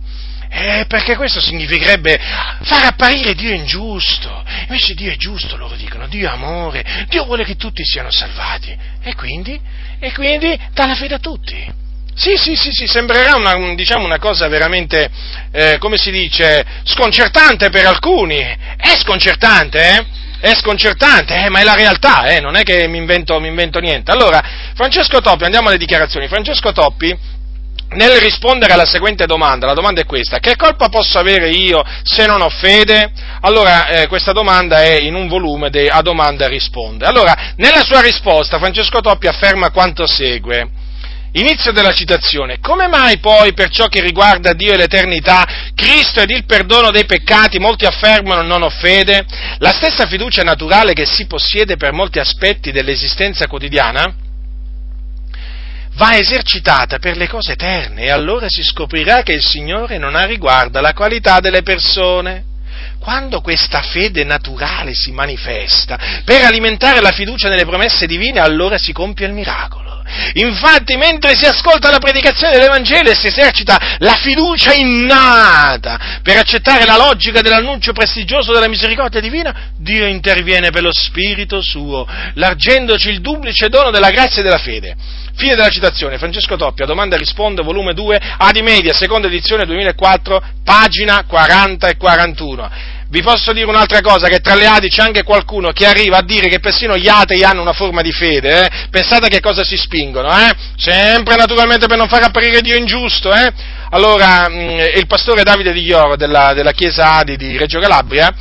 Eh, perché questo significherebbe far apparire Dio ingiusto. Invece Dio è giusto, loro dicono, Dio è amore, Dio vuole che tutti siano salvati. E quindi e quindi dà la fede a tutti. Sì, sì, sì, sì, sembrerà una, diciamo, una cosa veramente, eh, come si dice, sconcertante per alcuni. È sconcertante, eh? È sconcertante, eh, ma è la realtà, eh? non è che mi invento, mi invento niente. Allora, Francesco Toppi, andiamo alle dichiarazioni. Francesco Toppi nel rispondere alla seguente domanda, la domanda è questa, che colpa posso avere io se non ho fede? Allora, eh, questa domanda è in un volume de, a domanda risponde. Allora, nella sua risposta Francesco Toppi afferma quanto segue. Inizio della citazione. Come mai poi per ciò che riguarda Dio e l'eternità, Cristo ed il perdono dei peccati, molti affermano non ho fede? La stessa fiducia naturale che si possiede per molti aspetti dell'esistenza quotidiana? Va esercitata per le cose eterne e allora si scoprirà che il Signore non ha riguardo alla qualità delle persone. Quando questa fede naturale si manifesta per alimentare la fiducia nelle promesse divine, allora si compie il miracolo. Infatti, mentre si ascolta la predicazione dell'Evangelo e si esercita la fiducia innata per accettare la logica dell'annuncio prestigioso della misericordia divina, Dio interviene per lo Spirito suo, largendoci il duplice dono della grazia e della fede. Fine della citazione, Francesco Toppia, domanda e risponde, volume 2, Adi Media, seconda edizione 2004, pagina 40 e 41. Vi posso dire un'altra cosa, che tra le Adi c'è anche qualcuno che arriva a dire che persino gli atei hanno una forma di fede, eh? pensate a che cosa si spingono, eh? sempre naturalmente per non far apparire Dio ingiusto. Eh? Allora, mh, mm, il pastore Davide Di Ioro della, della Chiesa Adi di Reggio Calabria,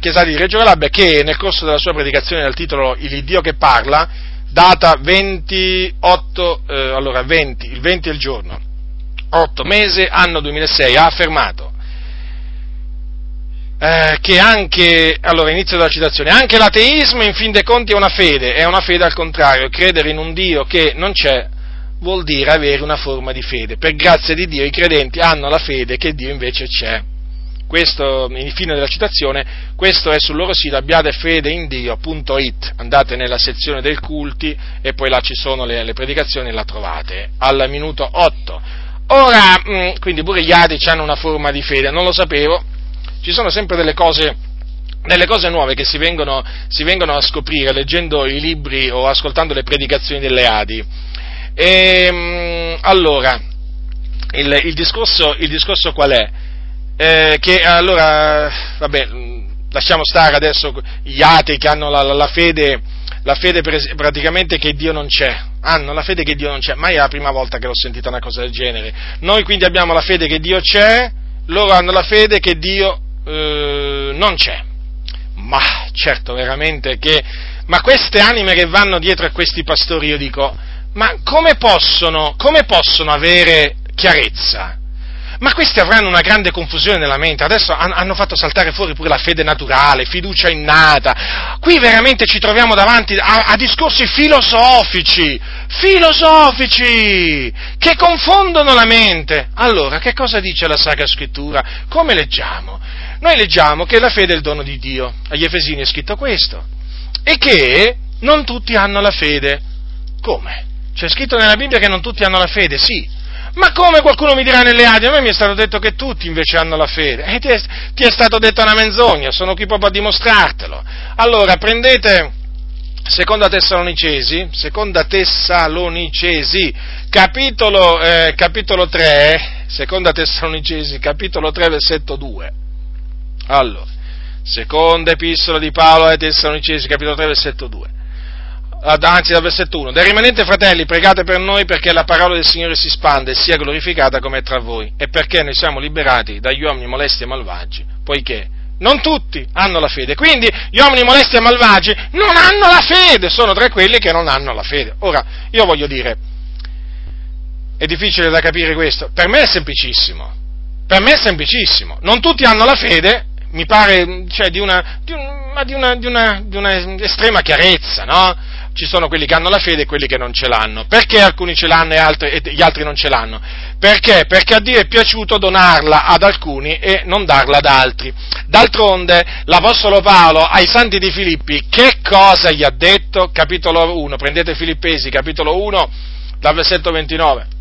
Chiesa Adi di Reggio Calabria, che nel corso della sua predicazione dal titolo Il Dio che parla, data 28, eh, allora 20, il 20 è il giorno, 8 mese, anno 2006, ha affermato eh, che anche, allora inizio dalla citazione, anche l'ateismo in fin dei conti è una fede, è una fede al contrario, credere in un Dio che non c'è vuol dire avere una forma di fede. Per grazia di Dio i credenti hanno la fede che Dio invece c'è questo, in fine della citazione, questo è sul loro sito abbiatefedeindio.it, andate nella sezione del culti e poi là ci sono le, le predicazioni la trovate, al minuto 8. Ora, mm, quindi pure gli adici hanno una forma di fede, non lo sapevo, ci sono sempre delle cose, delle cose nuove che si vengono, si vengono, a scoprire leggendo i libri o ascoltando le predicazioni delle Adi. E, mm, allora, il, il, discorso, il discorso qual è? Eh, che allora, vabbè, lasciamo stare adesso gli atei che hanno la, la, la fede, la fede praticamente che Dio non c'è, hanno la fede che Dio non c'è, mai è la prima volta che l'ho sentita una cosa del genere. Noi quindi abbiamo la fede che Dio c'è, loro hanno la fede che Dio eh, non c'è. Ma certo, veramente che... Ma queste anime che vanno dietro a questi pastori, io dico, ma come possono, come possono avere chiarezza? Ma questi avranno una grande confusione nella mente, adesso hanno fatto saltare fuori pure la fede naturale, fiducia innata. Qui veramente ci troviamo davanti a, a discorsi filosofici, filosofici, che confondono la mente. Allora, che cosa dice la Sacra Scrittura? Come leggiamo? Noi leggiamo che la fede è il dono di Dio, agli Efesini è scritto questo, e che non tutti hanno la fede. Come? C'è scritto nella Bibbia che non tutti hanno la fede, sì, ma come qualcuno mi dirà nelle Adi? A me mi è stato detto che tutti invece hanno la fede. E ti è, ti è stato detto una menzogna, sono qui proprio a dimostrartelo. Allora, prendete Seconda Tessalonicesi, Seconda Tessalonicesi, capitolo, eh, capitolo 3, Seconda Tessalonicesi, capitolo 3, versetto 2. Allora, Seconda Epistola di Paolo ai Tessalonicesi, capitolo 3, versetto 2 anzi dal versetto 1, del rimanente fratelli pregate per noi perché la parola del Signore si spanda e sia glorificata come è tra voi e perché noi siamo liberati dagli uomini molesti e malvagi, poiché non tutti hanno la fede, quindi gli uomini molesti e malvagi non hanno la fede, sono tra quelli che non hanno la fede. Ora, io voglio dire, è difficile da capire questo, per me è semplicissimo, per me è semplicissimo, non tutti hanno la fede, mi pare cioè, di, una, di, un, di, una, di, una, di una estrema chiarezza, no? ci sono quelli che hanno la fede e quelli che non ce l'hanno. Perché alcuni ce l'hanno e, altri, e gli altri non ce l'hanno? Perché? Perché a Dio è piaciuto donarla ad alcuni e non darla ad altri. D'altronde l'Apostolo Paolo ai santi di Filippi che cosa gli ha detto? Capitolo 1, prendete Filippesi, capitolo 1, dal versetto 29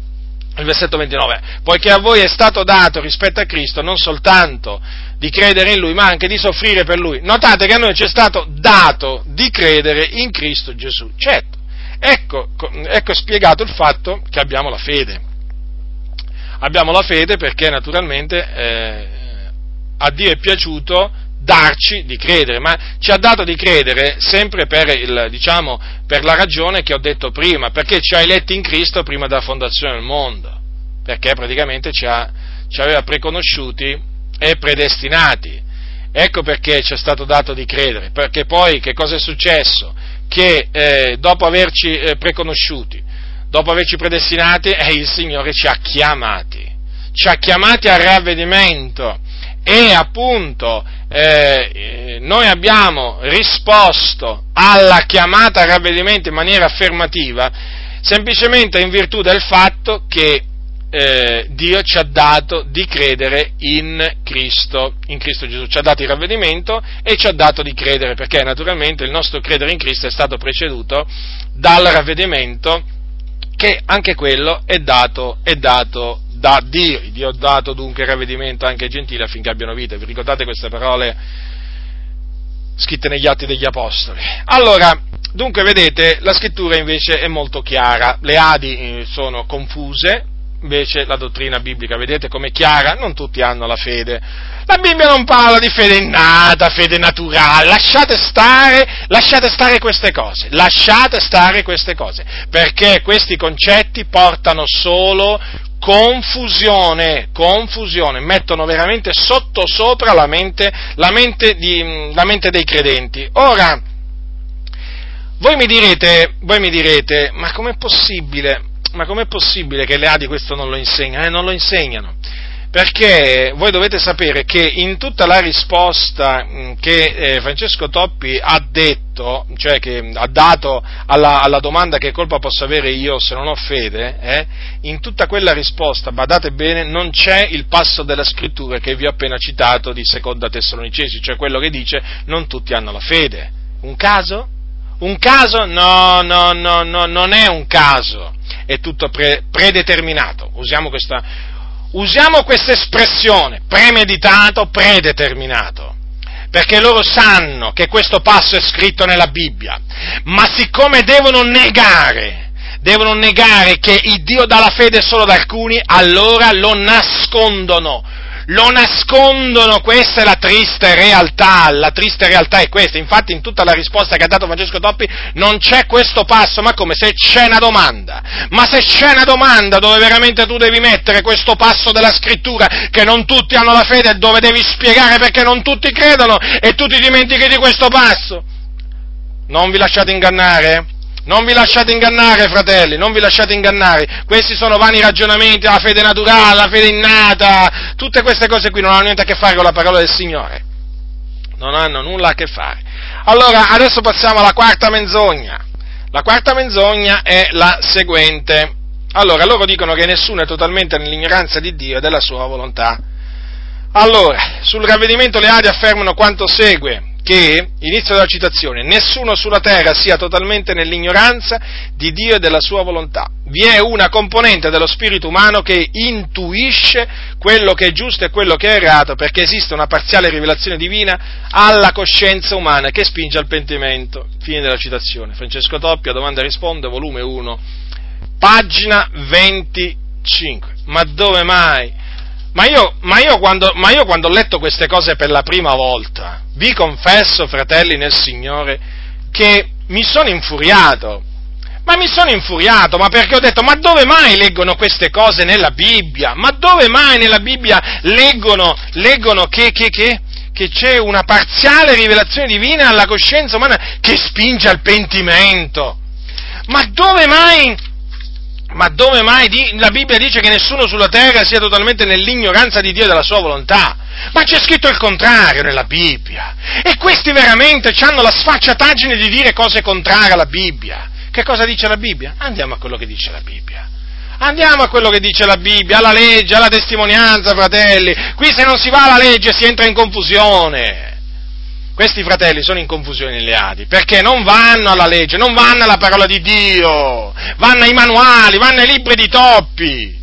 il versetto 29, poiché a voi è stato dato rispetto a Cristo non soltanto di credere in Lui, ma anche di soffrire per Lui. Notate che a noi ci è stato dato di credere in Cristo Gesù. Certo, ecco, ecco spiegato il fatto che abbiamo la fede. Abbiamo la fede perché naturalmente eh, a Dio è piaciuto darci di credere, ma ci ha dato di credere sempre per, il, diciamo, per la ragione che ho detto prima, perché ci ha eletti in Cristo prima della fondazione del mondo, perché praticamente ci, ha, ci aveva preconosciuti e predestinati. Ecco perché ci è stato dato di credere, perché poi che cosa è successo? Che eh, dopo averci eh, preconosciuti, dopo averci predestinati, eh, il Signore ci ha chiamati, ci ha chiamati al ravvedimento e appunto eh, noi abbiamo risposto alla chiamata al ravvedimento in maniera affermativa semplicemente in virtù del fatto che eh, Dio ci ha dato di credere in Cristo, in Cristo Gesù, ci ha dato il ravvedimento e ci ha dato di credere, perché naturalmente il nostro credere in Cristo è stato preceduto dal ravvedimento che anche quello è dato, è dato da Dio. Dio ha dato dunque ravvedimento anche ai gentili affinché abbiano vita. Vi ricordate queste parole scritte negli atti degli Apostoli? Allora, dunque vedete, la scrittura invece è molto chiara, le Adi eh, sono confuse, invece la dottrina biblica, vedete com'è chiara? Non tutti hanno la fede. La Bibbia non parla di fede innata, fede naturale, lasciate stare, lasciate stare queste cose, lasciate stare queste cose, perché questi concetti portano solo confusione, confusione, mettono veramente sotto sopra la mente, la mente, di, la mente dei credenti. Ora, voi mi direte, voi mi direte, ma com'è possibile, ma com'è possibile che le Adi questo non lo insegnano? Eh, non lo insegnano perché voi dovete sapere che in tutta la risposta mm, che eh, Francesco Toppi ha detto, cioè che ha dato alla, alla, domanda che colpa posso avere io se non ho fede, eh, in tutta quella risposta, badate bene, non c'è il passo della scrittura che vi ho appena citato di Seconda Tessalonicesi, cioè quello che dice non tutti hanno la fede. Un caso? Un caso? No, no, no, no, non è un caso, è tutto pre- predeterminato. Usiamo questa usiamo questa espressione, premeditato, predeterminato, perché loro sanno che questo passo è scritto nella Bibbia, ma siccome devono negare, devono negare che il Dio dà la fede solo ad alcuni, allora lo nascondono lo nascondono, questa è la triste realtà, la triste realtà è questa, infatti in tutta la risposta che ha dato Francesco Toppi non c'è questo passo, ma come se c'è una domanda, ma se c'è una domanda dove veramente tu devi mettere questo passo della scrittura, che non tutti hanno la fede, dove devi spiegare perché non tutti credono e tu ti dimentichi di questo passo, non vi lasciate ingannare? Non vi lasciate ingannare, fratelli, non vi lasciate ingannare. Questi sono vani ragionamenti, la fede naturale, la fede innata, tutte queste cose qui non hanno niente a che fare con la parola del Signore. Non hanno nulla a che fare. Allora, adesso passiamo alla quarta menzogna. La quarta menzogna è la seguente. Allora, loro dicono che nessuno è totalmente nell'ignoranza di Dio e della sua volontà. Allora, sul ravvedimento le Adi affermano quanto segue che, inizio della citazione, nessuno sulla terra sia totalmente nell'ignoranza di Dio e della sua volontà. Vi è una componente dello spirito umano che intuisce quello che è giusto e quello che è errato, perché esiste una parziale rivelazione divina alla coscienza umana che spinge al pentimento. Fine della citazione. Francesco Toppia, domanda e risponde, volume 1, pagina 25. Ma dove mai? Ma io, ma, io quando, ma io, quando, ho letto queste cose per la prima volta, vi confesso, fratelli nel Signore, che mi sono infuriato. Ma mi sono infuriato, ma perché ho detto, ma dove mai leggono queste cose nella Bibbia? Ma dove mai nella Bibbia leggono, leggono che, che, che, che c'è una parziale rivelazione divina alla coscienza umana che spinge al pentimento? Ma dove mai ma dove mai la Bibbia dice che nessuno sulla terra sia totalmente nell'ignoranza di Dio e della sua volontà? Ma c'è scritto il contrario nella Bibbia. E questi veramente hanno la sfacciataggine di dire cose contrarie alla Bibbia. Che cosa dice la Bibbia? Andiamo a quello che dice la Bibbia. Andiamo a quello che dice la Bibbia, alla legge, alla testimonianza, fratelli. Qui se non si va alla legge si entra in confusione. Questi fratelli sono in confusione nelle Adi, perché non vanno alla legge, non vanno alla parola di Dio, vanno ai manuali, vanno ai libri di Toppi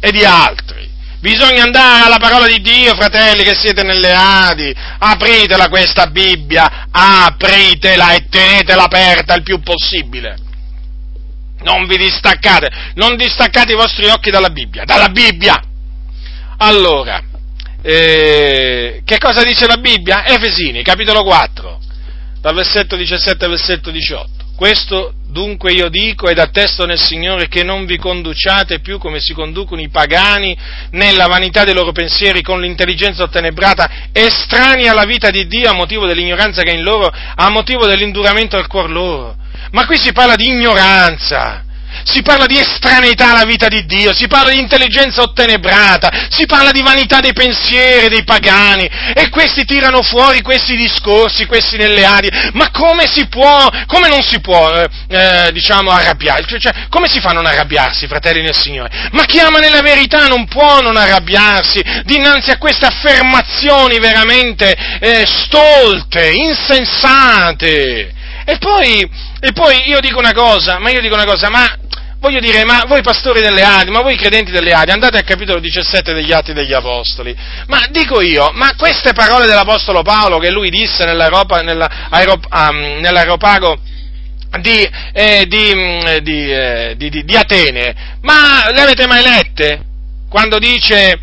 e di altri. Bisogna andare alla parola di Dio, fratelli, che siete nelle Adi. Apritela questa Bibbia, apritela e tenetela aperta il più possibile. Non vi distaccate, non distaccate i vostri occhi dalla Bibbia, dalla Bibbia. Allora, eh, che cosa dice la Bibbia? Efesini, capitolo 4, dal versetto 17 al versetto 18. Questo dunque io dico ed attesto nel Signore che non vi conduciate più come si conducono i pagani nella vanità dei loro pensieri con l'intelligenza ottenebrata estranei alla vita di Dio a motivo dell'ignoranza che è in loro, a motivo dell'induramento del cuor loro. Ma qui si parla di ignoranza si parla di estraneità alla vita di Dio, si parla di intelligenza ottenebrata, si parla di vanità dei pensieri dei pagani e questi tirano fuori questi discorsi, questi nelle arie. Ma come si può, come non si può, eh, eh, diciamo, arrabbiare? Cioè, cioè, come si fa a non arrabbiarsi, fratelli nel Signore? Ma chi ama nella verità non può non arrabbiarsi dinanzi a queste affermazioni veramente eh, stolte, insensate. E poi, e poi io dico una cosa, ma io dico una cosa, ma voglio dire, ma voi pastori delle Adi, ma voi credenti delle Adi, andate al capitolo 17 degli Atti degli Apostoli, ma dico io, ma queste parole dell'Apostolo Paolo che lui disse nell'aeropa, nell'aerop, nell'aeropago di, eh, di, mm, di, eh, di, Atene, ma le avete mai lette? Quando dice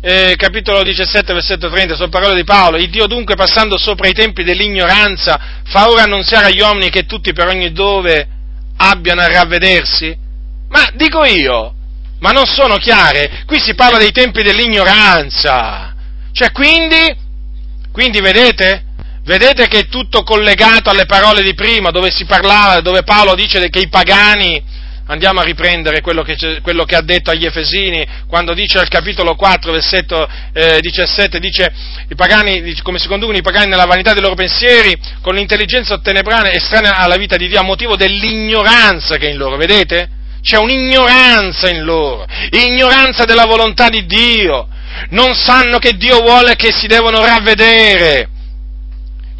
eh, capitolo 17, versetto 30, sono parole di Paolo, il Dio dunque passando sopra i tempi dell'ignoranza fa ora annunziare agli uomini che tutti per ogni dove abbiano a ravvedersi? Ma dico io, ma non sono chiare? Qui si parla dei tempi dell'ignoranza. Cioè, quindi, quindi vedete? Vedete che è tutto collegato alle parole di prima, dove si parlava, dove Paolo dice che i pagani Andiamo a riprendere quello che, quello che, ha detto agli Efesini quando dice al capitolo 4, versetto eh, 17, dice i pagani, come si conducono i pagani nella vanità dei loro pensieri, con l'intelligenza ottenebrana estranea alla vita di Dio a motivo dell'ignoranza che è in loro, vedete? C'è un'ignoranza in loro, ignoranza della volontà di Dio, non sanno che Dio vuole che si devono ravvedere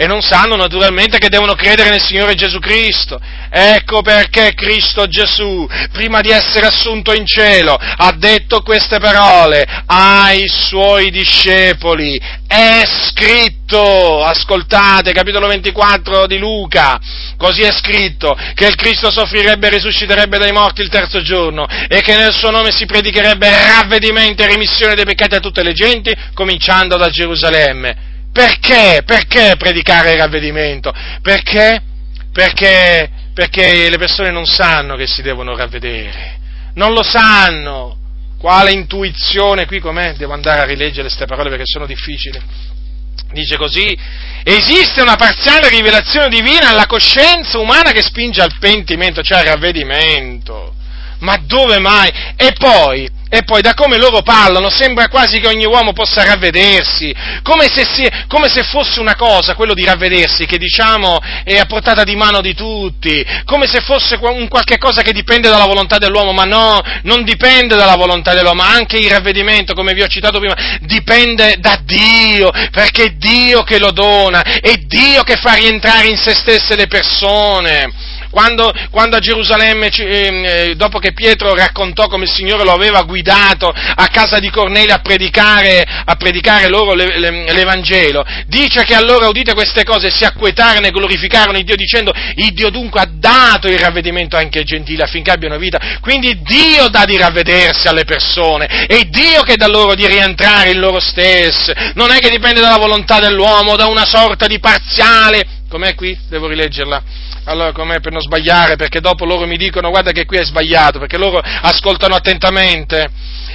e non sanno naturalmente che devono credere nel Signore Gesù Cristo. Ecco perché Cristo Gesù, prima di essere assunto in cielo, ha detto queste parole ai suoi discepoli. È scritto ascoltate, capitolo 24 di Luca, così è scritto, che il Cristo soffrirebbe e risusciterebbe dai morti il terzo giorno e che nel suo nome si predicherebbe ravvedimento e remissione dei peccati a tutte le genti, cominciando da Gerusalemme. Perché? Perché predicare il ravvedimento? Perché? Perché, perché le persone non sanno che si devono ravvedere, non lo sanno. Quale intuizione? Qui com'è? Devo andare a rileggere queste parole perché sono difficili. Dice così, esiste una parziale rivelazione divina alla coscienza umana che spinge al pentimento, cioè al ravvedimento. Ma dove mai? E poi, e poi da come loro parlano sembra quasi che ogni uomo possa ravvedersi, come se, si, come se, fosse una cosa, quello di ravvedersi, che diciamo è a portata di mano di tutti, come se fosse un qualche cosa che dipende dalla volontà dell'uomo, ma no, non dipende dalla volontà dell'uomo, anche il ravvedimento, come vi ho citato prima, dipende da Dio, perché è Dio che lo dona, è Dio che fa rientrare in se stesse le persone. Quando, quando, a Gerusalemme, ehm, eh, dopo che Pietro raccontò come il Signore lo aveva guidato a casa di Cornelio a predicare, a predicare loro l'Evangelo, dice che allora udite queste cose si acquetarono e glorificarono il Dio dicendo il Dio dunque ha dato il ravvedimento anche ai gentili affinché abbiano vita. Quindi Dio dà di ravvedersi alle persone, è Dio che dà loro di rientrare in loro stessi, non è che dipende dalla volontà dell'uomo, da una sorta di parziale, com'è qui? Devo rileggerla allora com'è per non sbagliare, perché dopo loro mi dicono guarda che qui è sbagliato, perché loro ascoltano attentamente,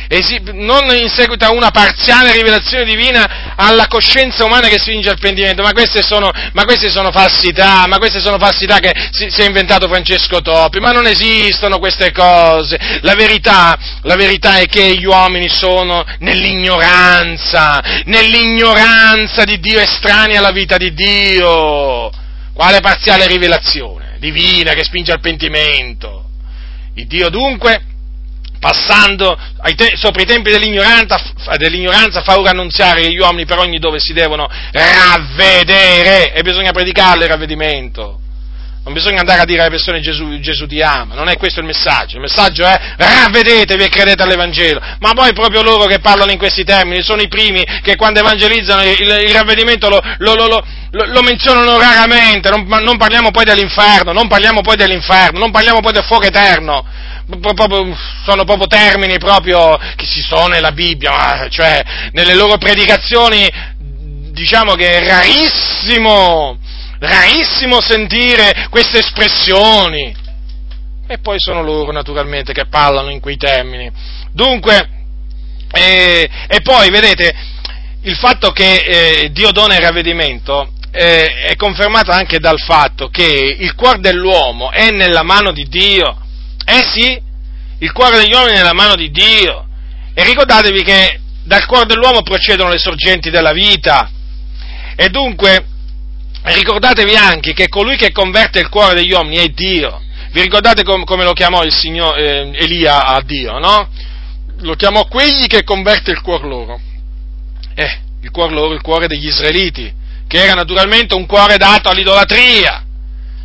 Esi- non in seguito a una parziale rivelazione divina alla coscienza umana che spinge al pentimento, ma queste sono, ma queste sono falsità, ma queste sono falsità che si, si, è inventato Francesco Topi, ma non esistono queste cose, la verità, la verità è che gli uomini sono nell'ignoranza, nell'ignoranza di Dio estranei alla vita di Dio. Quale parziale rivelazione divina che spinge al pentimento? Il Dio dunque, passando te- sopra i tempi dell'ignoranza, dell'ignoranza, fa ora annunziare che gli uomini per ogni dove si devono ravvedere e bisogna predicarle il ravvedimento. Non bisogna andare a dire alle persone Gesù, Gesù ti ama, non è questo il messaggio. Il messaggio è ravvedetevi e credete all'Evangelo. Ma poi proprio loro che parlano in questi termini sono i primi che quando evangelizzano il, il ravvedimento lo, lo, lo, lo, menzionano raramente. Non, non, parliamo poi dell'inferno, non parliamo poi dell'inferno, non parliamo poi del fuoco eterno. sono proprio termini proprio che si sono nella Bibbia, cioè nelle loro predicazioni diciamo che è rarissimo rarissimo sentire queste espressioni. E poi sono loro naturalmente che parlano in quei termini. Dunque, eh, e poi vedete, il fatto che eh, Dio dona il ravvedimento eh, è confermato anche dal fatto che il cuore dell'uomo è nella mano di Dio. Eh sì, il cuore degli uomini è nella mano di Dio. E ricordatevi che dal cuore dell'uomo procedono le sorgenti della vita. E dunque ricordatevi anche che colui che converte il cuore degli uomini è Dio. Vi ricordate com- come lo chiamò il signor eh, Elia a Dio, no? Lo chiamò quegli che converte il cuore loro. Eh, il cuore loro, il cuore degli israeliti, che era naturalmente un cuore dato all'idolatria.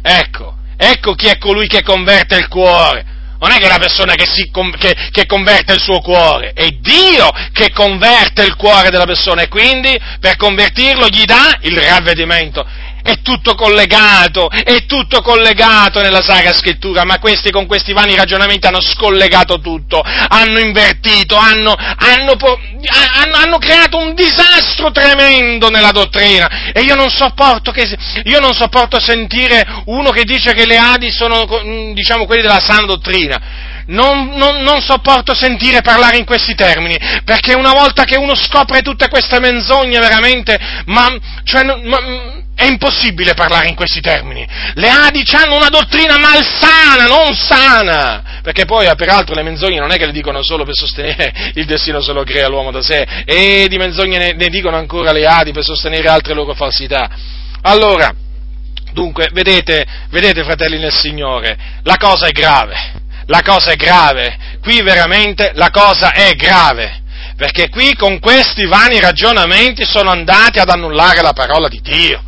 Ecco, ecco chi è colui che converte il cuore non è che la persona che, si, che, che, converte il suo cuore, è Dio che converte il cuore della persona e quindi per convertirlo gli dà il ravvedimento è tutto collegato, è tutto collegato nella Sacra Scrittura, ma questi con questi vani ragionamenti hanno scollegato tutto, hanno invertito, hanno, hanno, hanno, hanno creato un disastro tremendo nella dottrina e io non, sopporto che, io non sopporto sentire uno che dice che le Adi sono, diciamo, quelli della sana dottrina. Non, non, non, sopporto sentire parlare in questi termini, perché una volta che uno scopre tutte queste menzogne veramente, ma, cioè, ma, è impossibile parlare in questi termini. Le Adici hanno una dottrina malsana, non sana. Perché poi, eh, peraltro, le menzogne non è che le dicono solo per sostenere il destino se lo crea l'uomo da sé, e di menzogne ne, ne dicono ancora le Adi per sostenere altre loro falsità. Allora, dunque, vedete, vedete, fratelli nel Signore, la cosa è grave. La cosa è grave. Qui veramente la cosa è grave perché qui con questi vani ragionamenti sono andati ad annullare la parola di Dio.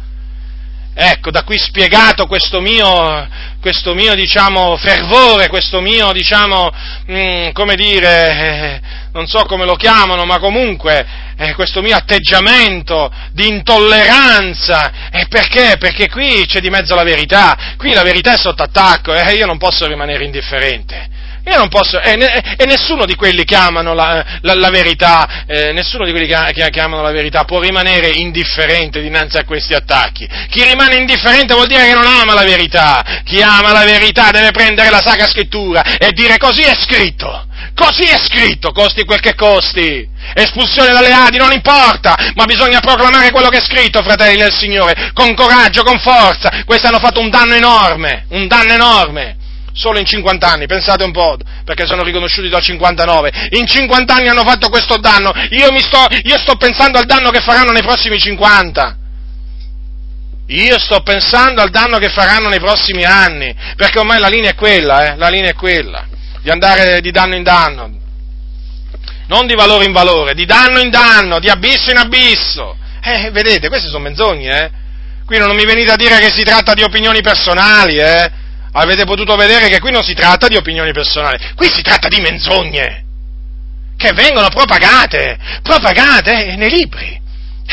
Ecco, da qui spiegato questo mio, questo mio diciamo, fervore, questo mio, diciamo, mh, mm, come dire, eh, non so come lo chiamano, ma comunque eh, questo mio atteggiamento di intolleranza. E perché? Perché qui c'è di mezzo la verità, qui la verità è sotto attacco e io non posso rimanere indifferente. Posso, e, ne, e nessuno di quelli che amano la, la, la verità, eh, nessuno di quelli che, che, che, amano la verità può rimanere indifferente dinanzi a questi attacchi. Chi rimane indifferente vuol dire che non ama la verità. Chi ama la verità deve prendere la Sacra Scrittura e dire così è scritto. Così è scritto, costi quel che costi. Espulsione dalle Adi non importa, ma bisogna proclamare quello che è scritto, fratelli del Signore, con coraggio, con forza. Questi hanno fatto un danno enorme, un danno enorme solo in 50 anni, pensate un po', perché sono riconosciuti dal 59, in 50 anni hanno fatto questo danno, io, sto, io sto pensando al danno che faranno nei prossimi 50. Io sto pensando al danno che faranno nei prossimi anni, perché ormai la linea è quella, eh, la linea è quella, di andare di danno in danno, non di valore in valore, di danno in danno, di abisso in abisso. Eh, vedete, queste sono menzogne, eh. Qui non mi venite a dire che si tratta di opinioni personali, eh avete potuto vedere che qui non si tratta di opinioni personali, qui si tratta di menzogne che vengono propagate, propagate nei libri,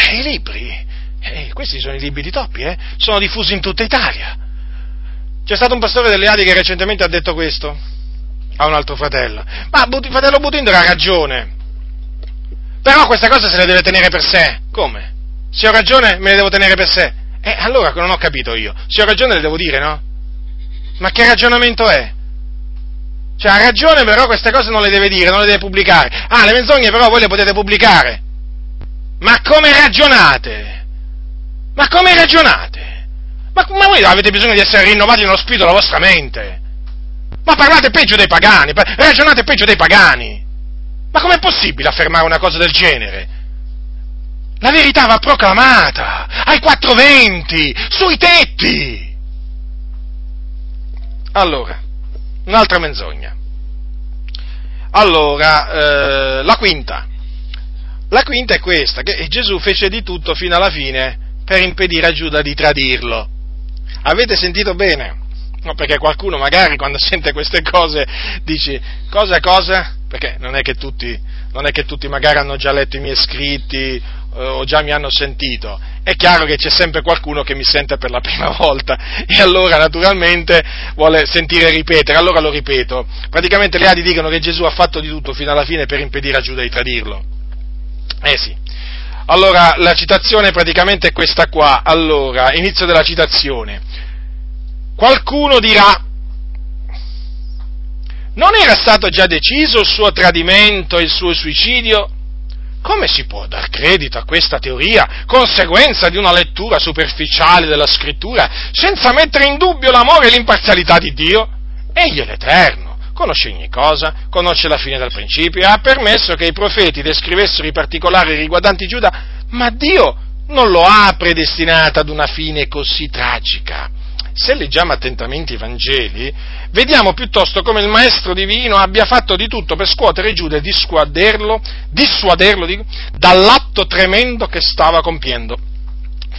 nei libri. Eh, questi sono i libri di Toppi, eh? sono diffusi in tutta Italia. C'è stato un pastore delle Adi che recentemente ha detto questo a un altro fratello. Ma il fratello Butindro ha ragione. Però questa cosa se le deve tenere per sé. Come? Se ho ragione me le devo tenere per sé. E eh, allora non ho capito io. Se ho ragione le devo dire, no? Ma che ragionamento è? Cioè, ha ragione, però queste cose non le deve dire, non le deve pubblicare. Ah, le menzogne però voi le potete pubblicare. Ma come ragionate? Ma come ragionate? Ma, ma voi avete bisogno di essere rinnovati nello spirito della vostra mente. Ma parlate peggio dei pagani, ragionate peggio dei pagani. Ma com'è possibile affermare una cosa del genere? La verità va proclamata ai 420, sui tetti. Allora, un'altra menzogna. Allora, eh, la quinta. La quinta è questa, che Gesù fece di tutto fino alla fine per impedire a Giuda di tradirlo. Avete sentito bene? No, perché qualcuno magari quando sente queste cose dice cosa cosa? Perché non è che tutti, non è che tutti magari hanno già letto i miei scritti o già mi hanno sentito, è chiaro che c'è sempre qualcuno che mi sente per la prima volta e allora naturalmente vuole sentire ripetere, allora lo ripeto. Praticamente le Adi dicono che Gesù ha fatto di tutto fino alla fine per impedire a Giuda di tradirlo. Eh sì. Allora, la citazione praticamente è questa qua. Allora, inizio della citazione. Qualcuno dirà, non era stato già deciso il suo tradimento e il suo suicidio? Come si può dar credito a questa teoria, conseguenza di una lettura superficiale della scrittura, senza mettere in dubbio l'amore e l'imparzialità di Dio? Egli è l'Eterno, conosce ogni cosa, conosce la fine dal principio e ha permesso che i profeti descrivessero i particolari riguardanti Giuda, ma Dio non lo ha predestinato ad una fine così tragica se leggiamo attentamente i Vangeli, vediamo piuttosto come il Maestro Divino abbia fatto di tutto per scuotere Giuda e dissuaderlo, dissuaderlo dico, dall'atto tremendo che stava compiendo.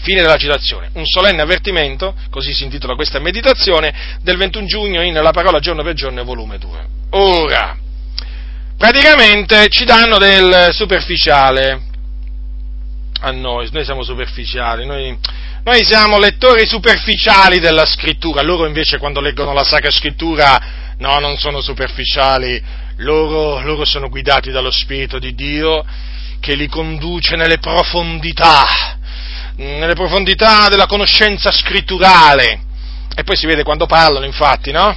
Fine della citazione. Un solenne avvertimento, così si intitola questa meditazione, del 21 giugno in La parola giorno per giorno, volume 2. Ora, praticamente ci danno del superficiale a noi, noi siamo superficiali, noi noi siamo lettori superficiali della scrittura, loro invece quando leggono la Sacra Scrittura, no, non sono superficiali, loro, loro sono guidati dallo Spirito di Dio che li conduce nelle profondità, nelle profondità della conoscenza scritturale. E poi si vede quando parlano, infatti, no?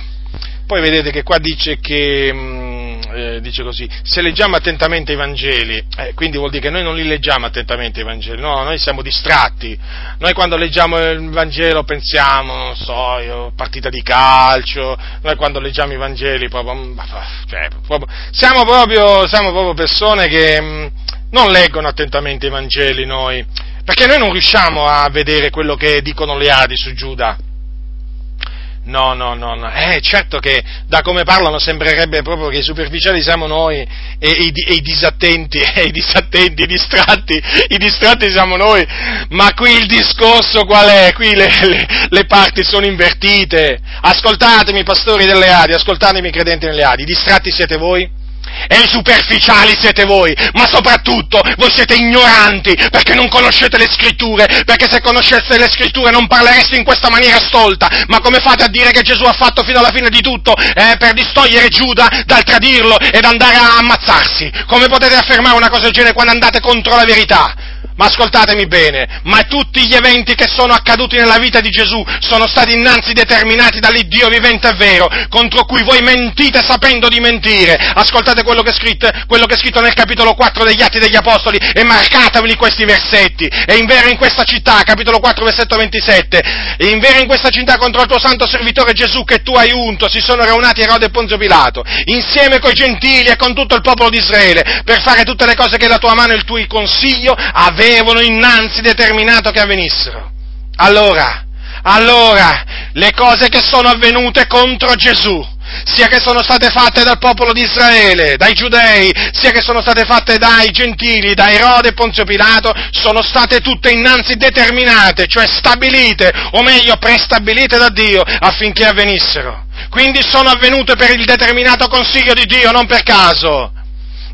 Poi vedete che qua dice che mm, eh, dice così, se leggiamo attentamente i Vangeli, eh, quindi vuol dire che noi non li leggiamo attentamente i Vangeli, no, noi siamo distratti, noi quando leggiamo il Vangelo pensiamo, non so, io, partita di calcio, noi quando leggiamo i Vangeli proprio, mm, cioè, proprio siamo, proprio, siamo proprio persone che mh, mm, non leggono attentamente i Vangeli noi, perché noi non riusciamo a vedere quello che dicono le Adi su Giuda No, no, no, no. Eh, certo che da come parlano sembrerebbe proprio che i superficiali siamo noi e, e, e i disattenti, e i disattenti, i distratti, i distratti siamo noi. Ma qui il discorso qual è? Qui le, le, le parti sono invertite. Ascoltatemi, pastori delle Adi, ascoltatemi, credenti nelle Adi. I distratti siete voi? E superficiali siete voi, ma soprattutto voi siete ignoranti perché non conoscete le scritture, perché se conosceste le scritture non parlereste in questa maniera stolta, ma come fate a dire che Gesù ha fatto fino alla fine di tutto eh, per distogliere Giuda dal tradirlo ed andare a ammazzarsi? Come potete affermare una cosa del genere quando andate contro la verità? Ma ascoltatemi bene, ma tutti gli eventi che sono accaduti nella vita di Gesù sono stati innanzi determinati dall'Iddio vivente e vero, contro cui voi mentite sapendo di mentire. Ascoltate quello che, è scritto, quello che è scritto nel capitolo 4 degli Atti degli Apostoli e marcateveli questi versetti. E in vero in questa città, capitolo 4, versetto 27, e in vero in questa città contro il tuo santo servitore Gesù che tu hai unto, si sono raunati Erode e Ponzio Pilato, insieme coi gentili e con tutto il popolo di Israele, per fare tutte le cose che la tua mano e il tuo consiglio avevano avevano innanzi determinato che avvenissero. Allora, allora, le cose che sono avvenute contro Gesù, sia che sono state fatte dal popolo di Israele, dai giudei, sia che sono state fatte dai gentili, da Erode e Ponzio Pilato, sono state tutte innanzi determinate, cioè stabilite, o meglio prestabilite da Dio affinché avvenissero. Quindi sono avvenute per il determinato consiglio di Dio, non per caso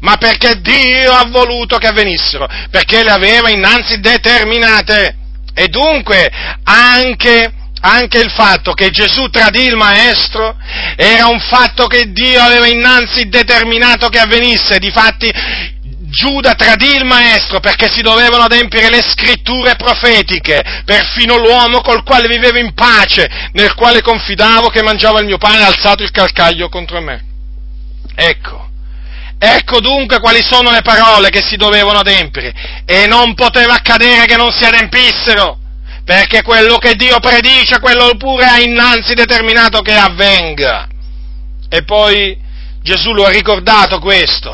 ma perché Dio ha voluto che avvenissero, perché le aveva innanzi determinate. E dunque anche, anche il fatto che Gesù tradì il Maestro era un fatto che Dio aveva innanzi determinato che avvenisse. Difatti Giuda tradì il Maestro perché si dovevano adempiere le scritture profetiche, perfino l'uomo col quale vivevo in pace, nel quale confidavo che mangiava il mio pane ha alzato il calcaglio contro me. Ecco, Ecco dunque quali sono le parole che si dovevano adempiere e non poteva accadere che non si adempissero, perché quello che Dio predice, quello pure ha innanzi determinato che avvenga. E poi Gesù lo ha ricordato questo,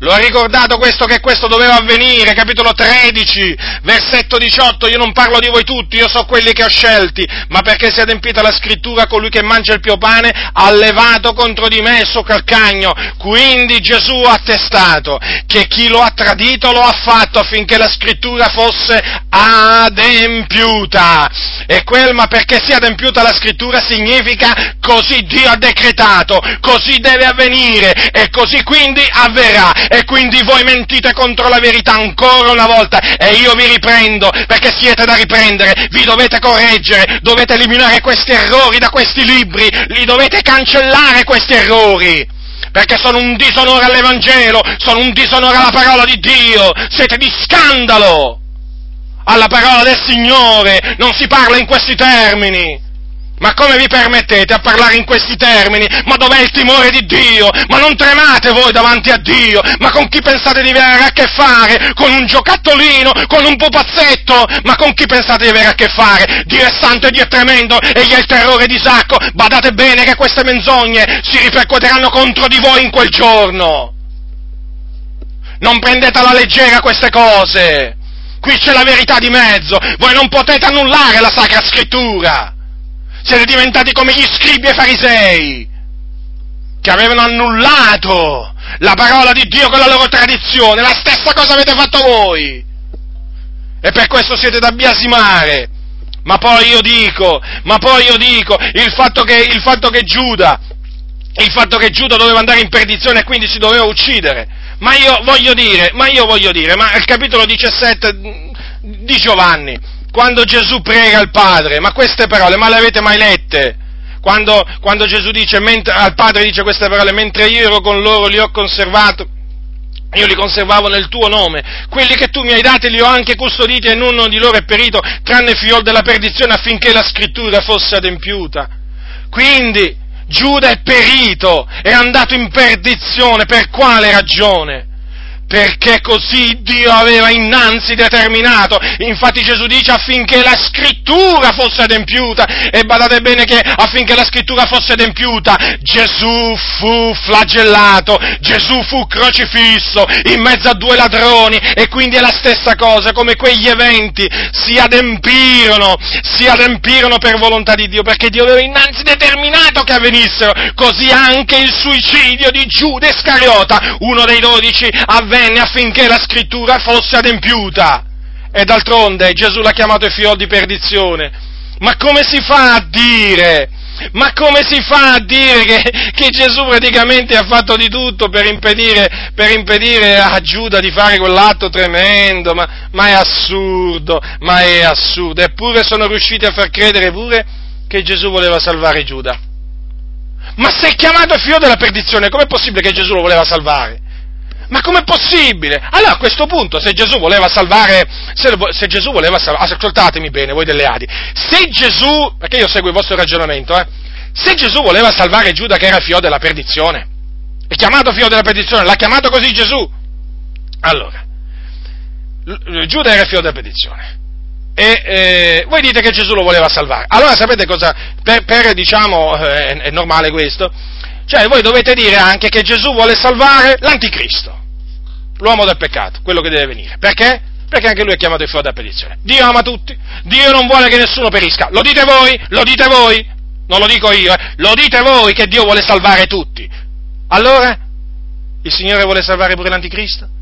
lo ha ricordato questo che questo doveva avvenire, capitolo 13, versetto 18, io non parlo di voi tutti, io so quelli che ho scelti, ma perché si è adempita la scrittura, colui che mangia il mio pane ha levato contro di me il suo calcagno. Quindi Gesù ha attestato che chi lo ha tradito lo ha fatto affinché la scrittura fosse adempiuta. E quel ma perché sia adempiuta la scrittura significa così Dio ha decretato, così deve avvenire e così quindi avverrà e quindi voi mentite contro la verità ancora una volta. E io vi riprendo perché siete da riprendere, vi dovete correggere, dovete eliminare questi errori da questi libri, li dovete cancellare questi errori. Perché sono un disonore all'Evangelo, sono un disonore alla parola di Dio, siete di scandalo alla parola del Signore, non si parla in questi termini. Ma come vi permettete a parlare in questi termini? Ma dov'è il timore di Dio? Ma non tremate voi davanti a Dio? Ma con chi pensate di avere a che fare? Con un giocattolino? Con un pupazzetto? Ma con chi pensate di avere a che fare? Dio è santo e Dio è tremendo e gli è il terrore di Sacco. Badate bene che queste menzogne si ripercuoteranno contro di voi in quel giorno. Non prendete alla leggera queste cose. Qui c'è la verità di mezzo. Voi non potete annullare la Sacra Scrittura. Siete diventati come gli scribi e farisei, che avevano annullato la parola di Dio con la loro tradizione. La stessa cosa avete fatto voi. E per questo siete da biasimare. Ma poi io dico, ma poi io dico, il fatto che, il fatto che Giuda, il fatto che Giuda doveva andare in perdizione e quindi si doveva uccidere. Ma io voglio dire, ma io voglio dire, ma il capitolo 17 di Giovanni, quando Gesù prega il Padre, ma queste parole, ma le avete mai lette? Quando, quando Gesù dice, mentre, al Padre dice queste parole, mentre io ero con loro li ho conservato, io li conservavo nel tuo nome, quelli che tu mi hai dati li ho anche custoditi e nuno di loro è perito, tranne figlio della perdizione affinché la scrittura fosse adempiuta. Quindi Giuda è perito, è andato in perdizione, per quale ragione? Perché così Dio aveva innanzi determinato. Infatti Gesù dice affinché la scrittura fosse adempiuta, e badate bene che affinché la scrittura fosse adempiuta, Gesù fu flagellato, Gesù fu crocifisso in mezzo a due ladroni, e quindi è la stessa cosa, come quegli eventi si adempirono, si adempirono per volontà di Dio, perché Dio aveva innanzi determinato che avvenissero, così anche il suicidio di Giuda Iscariota, uno dei dodici, avvenne avvenne affinché la scrittura fosse adempiuta. E d'altronde Gesù l'ha chiamato il figlio di perdizione. Ma come si fa a dire Ma come si fa a dire che, che Gesù praticamente ha fatto di tutto per impedire, per impedire, a Giuda di fare quell'atto tremendo? Ma, ma è assurdo, ma è assurdo. Eppure sono riusciti a far credere pure che Gesù voleva salvare Giuda. Ma se è chiamato figlio della perdizione, com'è possibile che Gesù lo voleva salvare? Ma com'è possibile? Allora a questo punto, se Gesù voleva salvare, se, se Gesù voleva salvare, ascoltatemi bene, voi delle Adi, se Gesù, perché io seguo il vostro ragionamento, eh, se Gesù voleva salvare Giuda che era figlio della perdizione, è chiamato figlio della perdizione, l'ha chiamato così Gesù, allora, Giuda era figlio della perdizione, e eh, voi dite che Gesù lo voleva salvare. Allora sapete cosa? Per, per diciamo, eh, è normale questo, cioè voi dovete dire anche che Gesù vuole salvare l'anticristo, l'uomo del peccato, quello che deve venire. Perché? Perché anche lui è chiamato il figlio della perdizione. Dio ama tutti, Dio non vuole che nessuno perisca. Lo dite voi? Lo dite voi? Non lo dico io, eh? lo dite voi che Dio vuole salvare tutti. Allora, il Signore vuole salvare pure l'anticristo?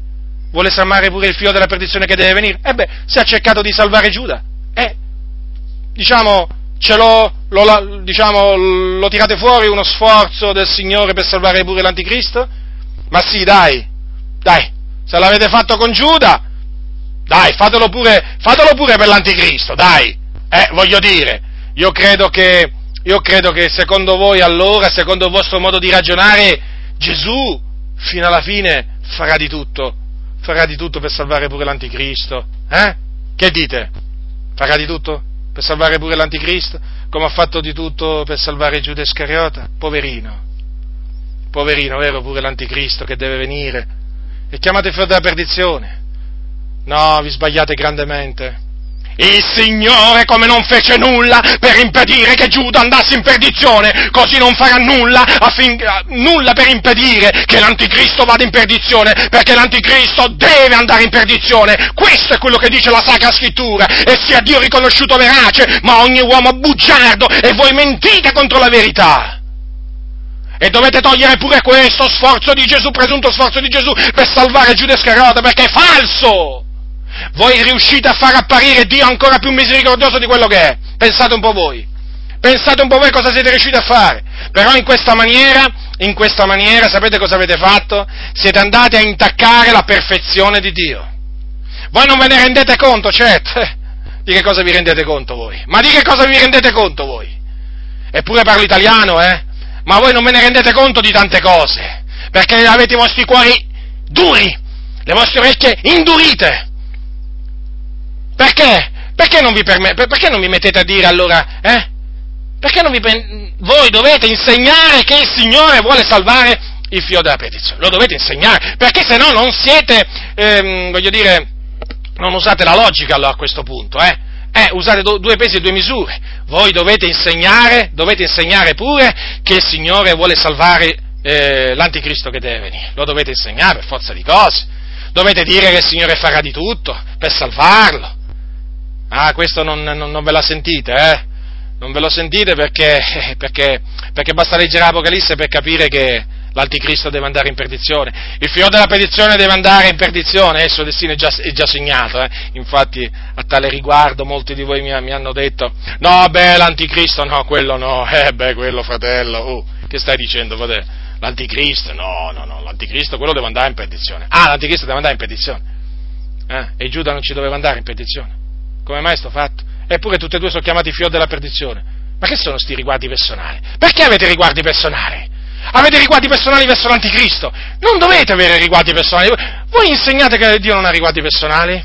vuole salvare pure il figlio della perdizione che deve venire? E beh, se ha cercato di salvare Giuda, eh, diciamo, ce l'ho, lo, diciamo, lo tirate fuori uno sforzo del Signore per salvare pure l'anticristo? Ma sì, dai, dai, se l'avete fatto con Giuda, dai, fatelo pure, fatelo pure per l'anticristo, dai, eh, voglio dire, io credo che, io credo che secondo voi allora, secondo il vostro modo di ragionare, Gesù fino alla fine farà di tutto farà di tutto per salvare pure l'anticristo. Eh? Che dite? Farà di tutto per salvare pure l'anticristo? Come ha fatto di tutto per salvare Giuda Iscariota? Poverino. Poverino, vero pure l'anticristo che deve venire. E chiamate fuori della perdizione. No, vi sbagliate grandemente. Il Signore come non fece nulla per impedire che Giuda andasse in perdizione, così non farà nulla, affin- nulla per impedire che l'anticristo vada in perdizione, perché l'anticristo deve andare in perdizione. Questo è quello che dice la Sacra Scrittura, e sia Dio riconosciuto verace, ma ogni uomo bugiardo, e voi mentite contro la verità. E dovete togliere pure questo sforzo di Gesù, presunto sforzo di Gesù, per salvare Giuda Iscariota, perché è falso! voi riuscite a far apparire Dio ancora più misericordioso di quello che è. Pensate un po' voi. Pensate un po' voi cosa siete riusciti a fare. Però in questa maniera, in questa maniera, sapete cosa avete fatto? Siete andati a intaccare la perfezione di Dio. Voi non ve ne rendete conto, certo. Di che cosa vi rendete conto voi? Ma di che cosa vi rendete conto voi? Eppure parlo italiano, eh? Ma voi non ve ne rendete conto di tante cose. Perché avete i vostri cuori duri, le vostre orecchie indurite. Perché? Perché non vi, permet- perché non vi mettete a dire allora, eh? Perché non vi pen- voi dovete insegnare che il Signore vuole salvare il figlio della petizione? Lo dovete insegnare, perché se no non siete, ehm, voglio dire, non usate la logica allora a questo punto, eh? Eh, usate do- due pesi e due misure. Voi dovete insegnare, dovete insegnare pure che il Signore vuole salvare eh, l'anticristo che deve venire. Lo dovete insegnare per forza di cose. Dovete dire che il Signore farà di tutto per salvarlo. Ah, questo non, non, non ve la sentite, eh? Non ve lo sentite perché, perché, perché basta leggere l'Apocalisse per capire che l'anticristo deve andare in perdizione. Il figlio della perdizione deve andare in perdizione, il suo destino è già, è già segnato. Eh? Infatti, a tale riguardo, molti di voi mi, mi, hanno detto: No, beh, l'anticristo, no, quello no. Eh, beh, quello, fratello, oh, che stai dicendo, fratello? L'anticristo, no, no, no, l'anticristo, quello deve andare in perdizione. Ah, l'anticristo deve andare in perdizione. Eh? E Giuda non ci doveva andare in perdizione. Come mai sto fatto? Eppure tutti e due sono chiamati fior della perdizione. Ma che sono questi riguardi personali? Perché avete riguardi personali? Avete riguardi personali verso l'anticristo? Non dovete avere riguardi personali. Voi insegnate che Dio non ha riguardi personali?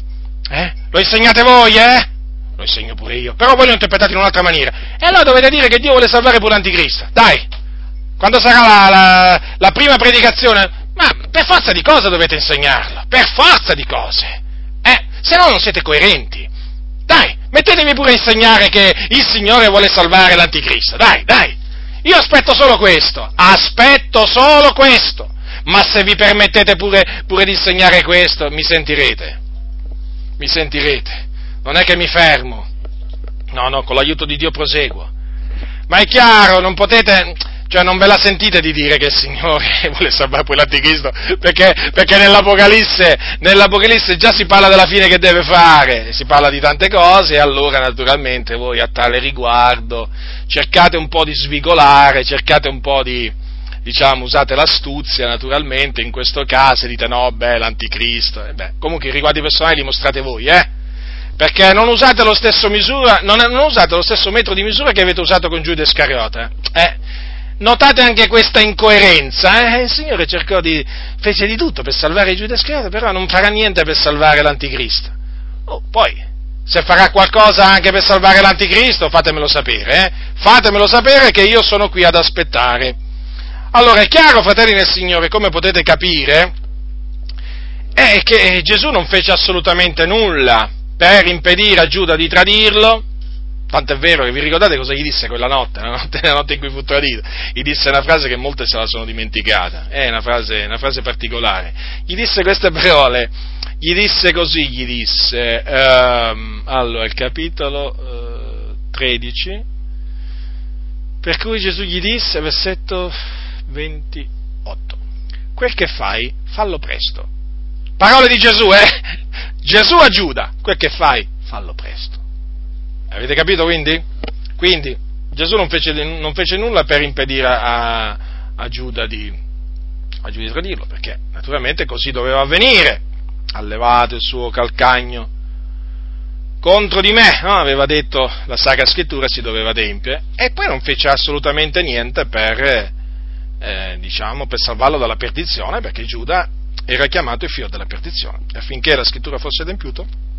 Eh? Lo insegnate voi, eh? Lo insegno pure io. Però voi lo interpretate in un'altra maniera. E allora dovete dire che Dio vuole salvare pure l'anticristo. Dai! Quando sarà la, la, la prima predicazione? Ma per forza di cose dovete insegnarlo. Per forza di cose. Eh? Se no non siete coerenti. Dai, mettetevi pure a insegnare che il Signore vuole salvare l'anticristo. Dai, dai. Io aspetto solo questo. Aspetto solo questo. Ma se vi permettete pure, pure di insegnare questo, mi sentirete. Mi sentirete. Non è che mi fermo. No, no, con l'aiuto di Dio proseguo. Ma è chiaro, non potete, Cioè non ve la sentite di dire che il Signore vuole salvare poi l'anticristo? Perché, perché nell'Apocalisse, nell'Apocalisse, già si parla della fine che deve fare, si parla di tante cose e allora naturalmente voi a tale riguardo cercate un po' di svigolare, cercate un po' di, diciamo, usate l'astuzia naturalmente, in questo caso dite no, beh, l'anticristo, eh, beh, comunque i riguardi personali li mostrate voi, eh? Perché non usate lo stesso misura, non, non usate lo stesso metro di misura che avete usato con Giuda Iscariota, eh? Notate anche questa incoerenza, eh? il Signore cercò di, fece di tutto per salvare Giuda Iscariota, però non farà niente per salvare l'anticristo. Oh, poi, se farà qualcosa anche per salvare l'anticristo, fatemelo sapere, eh? fatemelo sapere che io sono qui ad aspettare. Allora, è chiaro, fratelli nel Signore, come potete capire, è che Gesù non fece assolutamente nulla per impedire a Giuda di tradirlo, Tanto è vero che vi ricordate cosa gli disse quella notte, la notte, la notte in cui fu tradito? Gli disse una frase che molte se la sono dimenticata, è una frase, una frase particolare. Gli disse queste parole, gli disse così, gli disse, ehm, allora, il capitolo eh, 13, per cui Gesù gli disse, versetto 28, quel che fai, fallo presto. Parole di Gesù, eh? Gesù a Giuda, quel che fai, fallo presto. Avete capito quindi? Quindi Gesù non fece, non fece nulla per impedire a, a, Giuda di, a di tradirlo, perché naturalmente così doveva avvenire. Ha levato il suo calcagno contro di me, no? aveva detto la Sacra Scrittura si doveva adempiere, e poi non fece assolutamente niente per, eh, diciamo, per salvarlo dalla perdizione, perché Giuda era chiamato il figlio della perdizione, affinché la Scrittura fosse adempiuta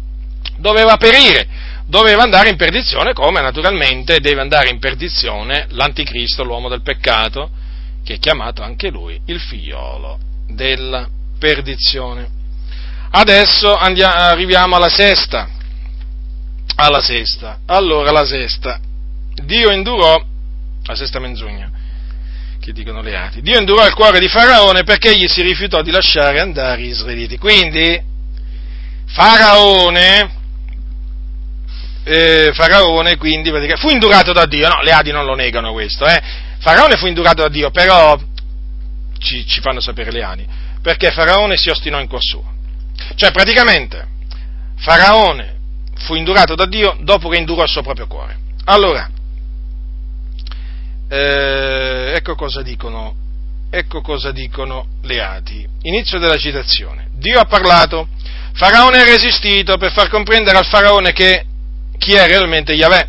doveva perire, doveva andare in perdizione, come naturalmente deve andare in perdizione l'anticristo, l'uomo del peccato, che è chiamato anche lui il figliolo della perdizione. Adesso andiamo, arriviamo alla sesta. Alla sesta. Allora la sesta. Dio indurò, la sesta menzogna, che dicono le ati, Dio indurò il cuore di Faraone perché egli si rifiutò di lasciare andare gli israeliti. Quindi, Faraone eh, Faraone quindi fu indurato da Dio, no, le Adi non lo negano questo, eh. Faraone fu indurato da Dio, però ci, ci fanno sapere le Adi, perché Faraone si ostinò in cuor suo. Cioè praticamente Faraone fu indurato da Dio dopo che indurò il suo proprio cuore. Allora, eh, ecco cosa dicono, ecco cosa dicono le Adi. Inizio della citazione. Dio ha parlato, Faraone ha resistito per far comprendere al Faraone che chi è realmente Yahweh.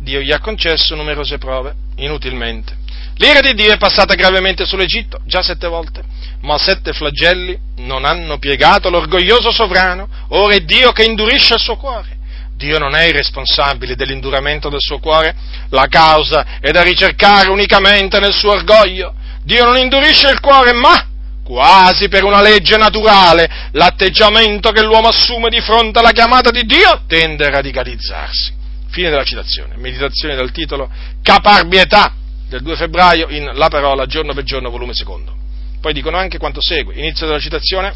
Dio gli ha concesso numerose prove, inutilmente. L'ira di Dio è passata gravemente sull'Egitto, già sette volte, ma sette flagelli non hanno piegato l'orgoglioso sovrano, ora è Dio che indurisce il suo cuore. Dio non è il responsabile dell'induramento del suo cuore, la causa è da ricercare unicamente nel suo orgoglio. Dio non indurisce il cuore, ma quasi per una legge naturale, l'atteggiamento che l'uomo assume di fronte alla chiamata di Dio tende a radicalizzarsi. Fine della citazione. Meditazione dal titolo Caparbietà del 2 febbraio in La parola giorno per giorno, volume secondo. Poi dicono anche quanto segue. Inizio della citazione.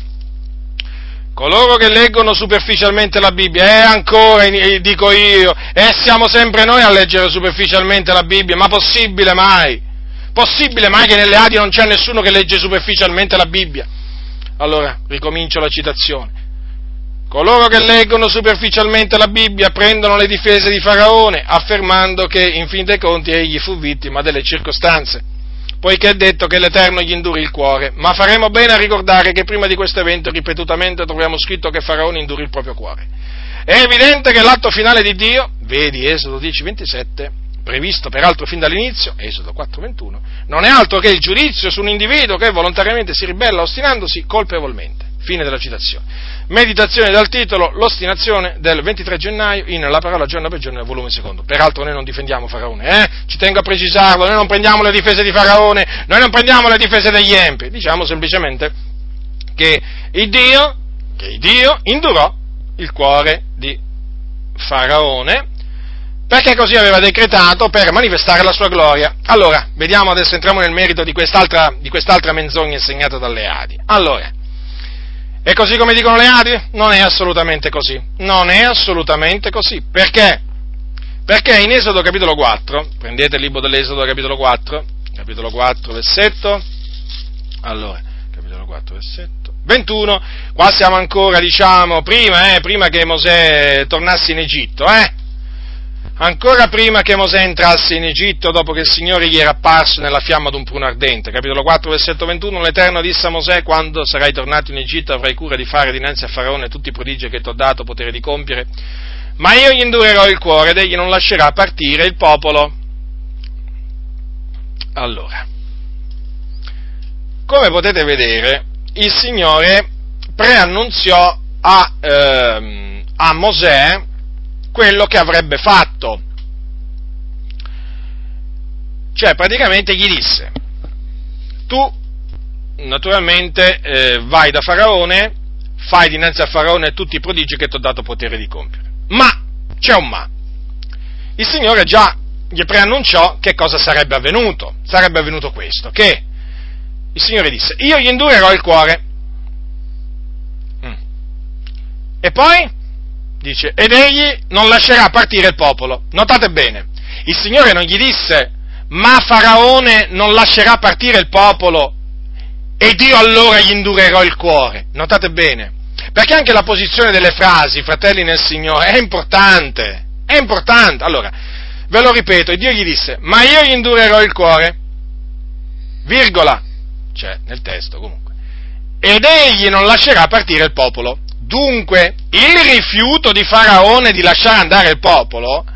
Coloro che leggono superficialmente la Bibbia, e eh, ancora dico io, e eh, siamo sempre noi a leggere superficialmente la Bibbia, ma possibile mai? Possibile mai che nelle Adi non c'è nessuno che legge superficialmente la Bibbia? Allora, ricomincio la citazione. Coloro che leggono superficialmente la Bibbia prendono le difese di Faraone, affermando che in fin dei conti egli fu vittima delle circostanze, poiché è detto che l'Eterno gli induri il cuore, ma faremo bene a ricordare che prima di questo evento ripetutamente troviamo scritto che Faraone indurì il proprio cuore. È evidente che l'atto finale di Dio, vedi Esodo 10, 27, previsto peraltro fin dall'inizio, Esodo 4:21, non è altro che il giudizio su un individuo che volontariamente si ribella ostinandosi colpevolmente. Fine della citazione. Meditazione dal titolo L'ostinazione del 23 gennaio in La parola giorno per giorno volume secondo. Peraltro noi non difendiamo Faraone, eh? Ci tengo a precisarlo, noi non prendiamo le difese di Faraone, noi non prendiamo le difese degli empi, diciamo semplicemente che il Dio, che il Dio indurò il cuore di Faraone perché così aveva decretato per manifestare la sua gloria. Allora, vediamo adesso, entriamo nel merito di quest'altra, di quest'altra menzogna insegnata dalle Adi. Allora, è così come dicono le Adi? Non è assolutamente così. Non è assolutamente così. Perché? Perché in Esodo capitolo 4, prendete il libro dell'Esodo capitolo 4, capitolo 4, versetto, allora, capitolo 4, versetto 21, qua siamo ancora, diciamo, prima, eh, prima che Mosè tornasse in Egitto, eh? Ancora prima che Mosè entrasse in Egitto, dopo che il Signore gli era apparso nella fiamma d'un pruno ardente. Capitolo 4, versetto 21, l'Eterno disse a Mosè, quando sarai tornato in Egitto avrai cura di fare dinanzi a Faraone tutti i prodigi che ti ho dato potere di compiere, ma io gli indurerò il cuore ed egli non lascerà partire il popolo. Allora, come potete vedere, il Signore preannunziò a, ehm, a Mosè quello che avrebbe fatto. Cioè, praticamente gli disse, tu naturalmente eh, vai da Faraone, fai dinanzi a Faraone tutti i prodigi che ti ho dato potere di compiere. Ma, c'è un ma. Il Signore già gli preannunciò che cosa sarebbe avvenuto. Sarebbe avvenuto questo, che il Signore disse, io gli indurerò il cuore. Mm. E poi? Dice, ed egli non lascerà partire il popolo. Notate bene, il Signore non gli disse, ma Faraone non lascerà partire il popolo ed io allora gli indurerò il cuore. Notate bene, perché anche la posizione delle frasi, fratelli nel Signore, è importante, è importante. Allora, ve lo ripeto, Dio gli disse, ma io gli indurerò il cuore, virgola, cioè nel testo comunque, ed egli non lascerà partire il popolo. Dunque, il rifiuto di Faraone di lasciare andare il popolo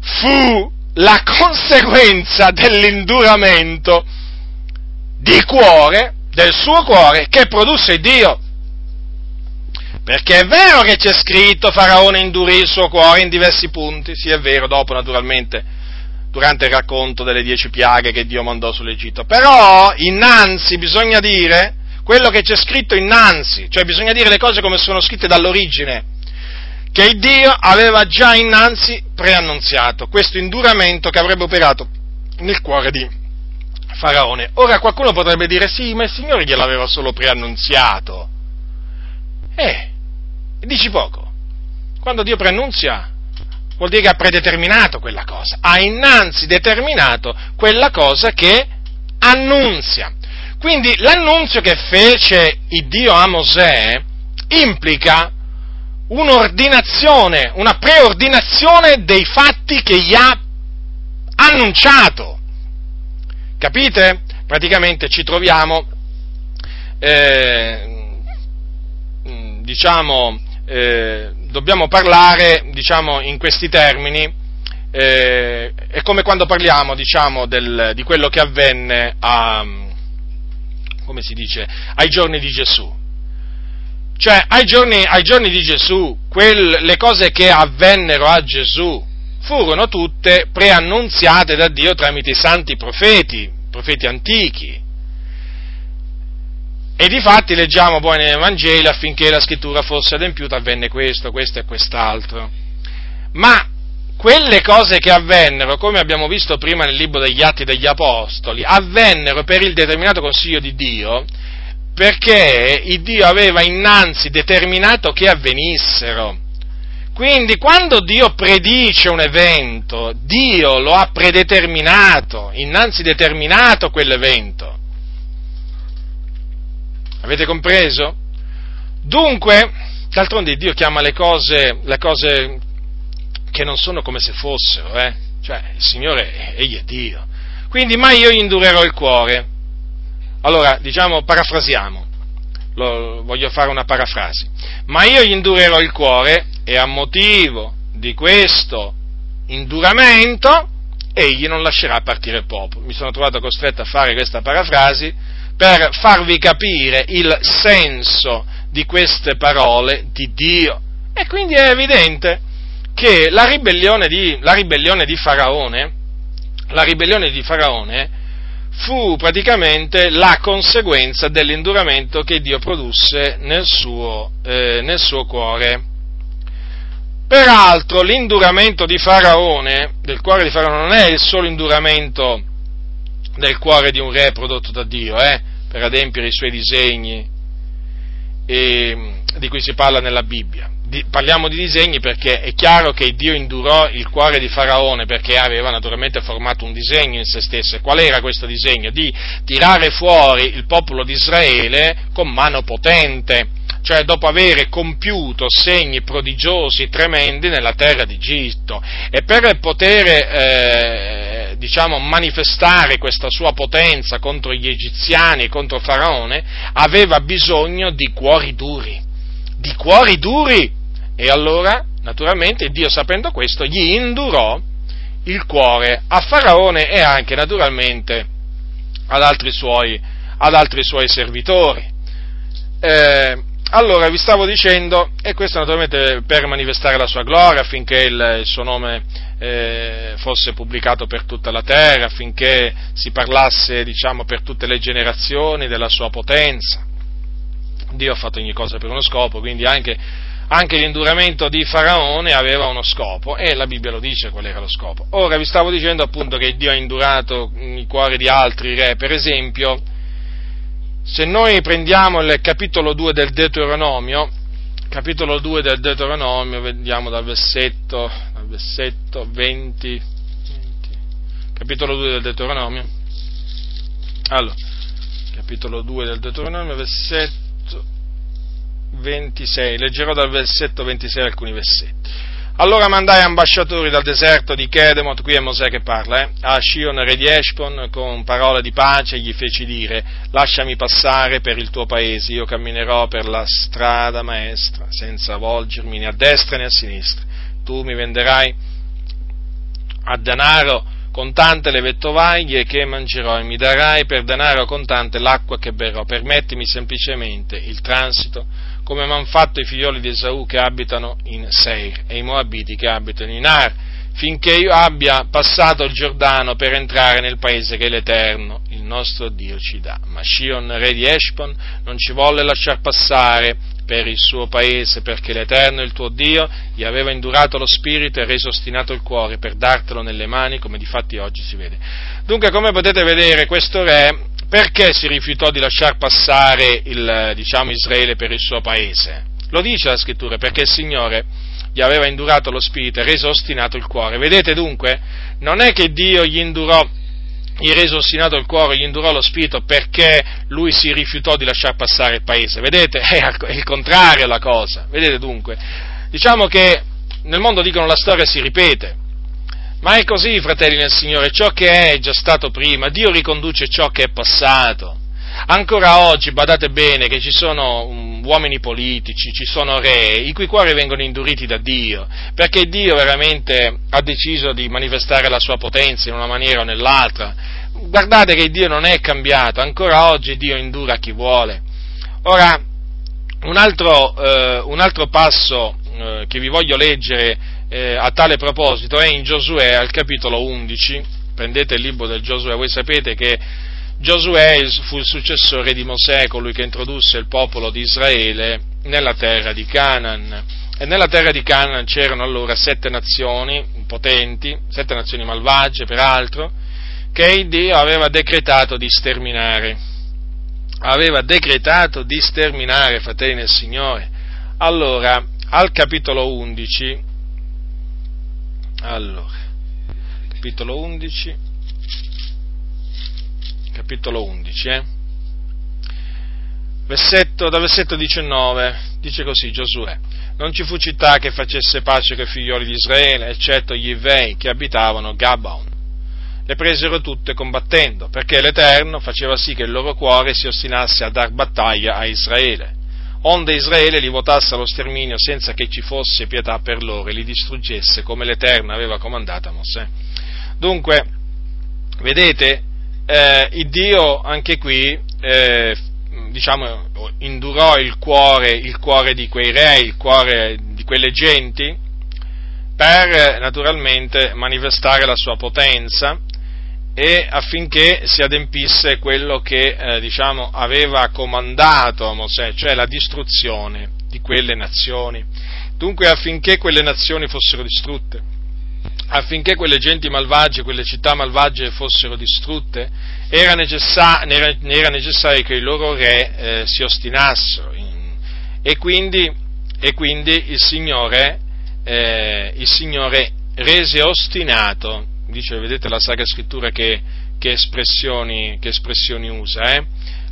fu la conseguenza dell'induramento di cuore, del suo cuore, che produsse Dio. Perché è vero che c'è scritto Faraone indurì il suo cuore in diversi punti, sì è vero, dopo naturalmente, durante il racconto delle dieci piaghe che Dio mandò sull'Egitto, però innanzi bisogna dire quello che c'è scritto innanzi, cioè bisogna dire le cose come sono scritte dall'origine, che Dio aveva già innanzi preannunziato questo induramento che avrebbe operato nel cuore di Faraone. Ora qualcuno potrebbe dire sì, ma il Signore gliel'aveva solo preannunziato. Eh, dici poco. Quando Dio preannunzia vuol dire che ha predeterminato quella cosa, ha innanzi determinato quella cosa che annunzia. Quindi l'annunzio che fece il Dio a Mosè implica un'ordinazione, una preordinazione dei fatti che gli ha annunciato. Capite? Praticamente ci troviamo, eh, diciamo, eh, dobbiamo parlare, diciamo, in questi termini, eh, è come quando parliamo, diciamo, del, di quello che avvenne a, come si dice, ai giorni di Gesù. Cioè, ai giorni, ai giorni di Gesù, quel, le cose che avvennero a Gesù furono tutte preannunziate da Dio tramite i santi profeti, profeti antichi. E di fatti leggiamo poi nei Vangeli affinché la scrittura fosse adempiuta avvenne questo, questo e quest'altro. Ma quelle cose che avvennero, come abbiamo visto prima nel libro degli Atti degli Apostoli, avvennero per il determinato consiglio di Dio, perché il Dio aveva innanzi determinato che avvenissero. Quindi quando Dio predice un evento, Dio lo ha predeterminato, innanzi determinato quell'evento. Avete compreso? Dunque, d'altronde Dio chiama le cose, le cose che non sono come se fossero, eh? Cioè, il Signore, Egli è Dio. Quindi, ma io gli indurerò il cuore. Allora, diciamo, parafrasiamo. Lo, voglio fare una parafrasi. Ma io gli indurerò il cuore e a motivo di questo induramento egli non lascerà partire il popolo. Mi sono trovato costretto a fare questa parafrasi per farvi capire il senso di queste parole di Dio. E quindi è evidente che la ribellione di, la ribellione di Faraone, la ribellione di Faraone fu praticamente la conseguenza dell'induramento che Dio produsse nel suo, eh, nel suo cuore. Peraltro l'induramento di Faraone, del cuore di Faraone, non è il solo induramento del cuore di un re prodotto da Dio, eh, per adempiere i suoi disegni e, di cui si parla nella Bibbia. Di, parliamo di disegni perché è chiaro che Dio indurò il cuore di Faraone perché aveva naturalmente formato un disegno in se stesso. Qual era questo disegno? Di tirare fuori il popolo di Israele con mano potente, cioè dopo aver compiuto segni prodigiosi, tremendi nella terra d'Egitto. E per poter eh, diciamo, manifestare questa sua potenza contro gli egiziani e contro Faraone, aveva bisogno di cuori duri di cuori duri. E allora, naturalmente, Dio sapendo questo, gli indurò il cuore a Faraone e anche naturalmente ad altri suoi, ad altri suoi servitori. Eh, allora, vi stavo dicendo, e questo naturalmente per manifestare la sua gloria, affinché il, il suo nome eh, fosse pubblicato per tutta la terra, affinché si parlasse, diciamo, per tutte le generazioni della sua potenza. Dio ha fatto ogni cosa per uno scopo, quindi anche, anche l'induramento di Faraone aveva uno scopo e la Bibbia lo dice qual era lo scopo. Ora vi stavo dicendo appunto che Dio ha indurato i cuori di altri re, per esempio, se noi prendiamo il capitolo 2 del Deuteronomio, capitolo 2 del Deuteronomio, vediamo dal versetto, dal versetto 20, 20, capitolo 2 del Deuteronomio, allora, capitolo 2 del Deuteronomio, versetto 26, leggerò dal versetto 26 alcuni versetti. Allora mandai ambasciatori dal deserto di Kedemot, qui è Mosè che parla, eh, a Shion re di Eshpon con parole di pace gli feci dire lasciami passare per il tuo paese, io camminerò per la strada maestra senza volgermi né a destra né a sinistra, tu mi venderai a denaro contante le vettovaglie che mangerò e mi darai per denaro contante l'acqua che berrò, permettimi semplicemente il transito come hanno fatto i figlioli di Esaù che abitano in Seir e i Moabiti che abitano in Ar, finché io abbia passato il Giordano per entrare nel paese che l'Eterno, il nostro Dio, ci dà. Ma Shion, re di Eshpon, non ci volle lasciar passare per il suo paese, perché l'Eterno, il tuo Dio, gli aveva indurato lo spirito e reso ostinato il cuore per dartelo nelle mani, come di fatti oggi si vede. Dunque, come potete vedere, questo re perché si rifiutò di lasciar passare il, diciamo, Israele per il suo paese? Lo dice la scrittura, perché il Signore gli aveva indurato lo spirito e reso ostinato il cuore. Vedete dunque, non è che Dio gli indurò, gli reso ostinato il cuore, gli indurò lo spirito perché lui si rifiutò di lasciar passare il paese. Vedete, è il contrario la cosa. Vedete dunque, diciamo che nel mondo dicono la storia si ripete. Ma è così, fratelli nel Signore, ciò che è già stato prima, Dio riconduce ciò che è passato. Ancora oggi, badate bene, che ci sono um, uomini politici, ci sono re, i cui cuori vengono induriti da Dio, perché Dio veramente ha deciso di manifestare la sua potenza in una maniera o nell'altra. Guardate che Dio non è cambiato, ancora oggi Dio indura chi vuole. Ora, un altro, eh, un altro passo eh, che vi voglio leggere eh, a tale proposito è in Giosuè al capitolo 11, prendete il libro del Giosuè, voi sapete che Giosuè fu il successore di Mosè, colui che introdusse il popolo di Israele nella terra di Canaan. E nella terra di Canaan c'erano allora sette nazioni potenti, sette nazioni malvagie peraltro, che Dio aveva decretato di sterminare. Aveva decretato di sterminare, fratelli nel Signore. Allora, al capitolo 11, allora, capitolo 11, capitolo 11, eh? versetto, dal versetto 19, dice così Giosuè, non ci fu città che facesse pace con i figlioli di Israele, eccetto gli Ivei che abitavano Gabaon. Le presero tutte combattendo, perché l'Eterno faceva sì che il loro cuore si ostinasse a dar battaglia a Israele onde Israele li votasse allo sterminio senza che ci fosse pietà per loro e li distruggesse come l'Eterno aveva comandato a Mosè. Dunque, vedete, eh, il Dio anche qui, eh, diciamo, indurò il cuore, il cuore di quei re, il cuore di quelle genti, per naturalmente manifestare la sua potenza e affinché si adempisse quello che eh, diciamo, aveva comandato a Mosè, cioè la distruzione di quelle nazioni. Dunque affinché quelle nazioni fossero distrutte, affinché quelle genti malvagie, quelle città malvagie fossero distrutte, era, necessario, era necessario che i loro re eh, si ostinassero in, e quindi, e quindi il, Signore, eh, il Signore rese ostinato, dice, vedete la Sacra Scrittura che, che, espressioni, che espressioni, usa, eh?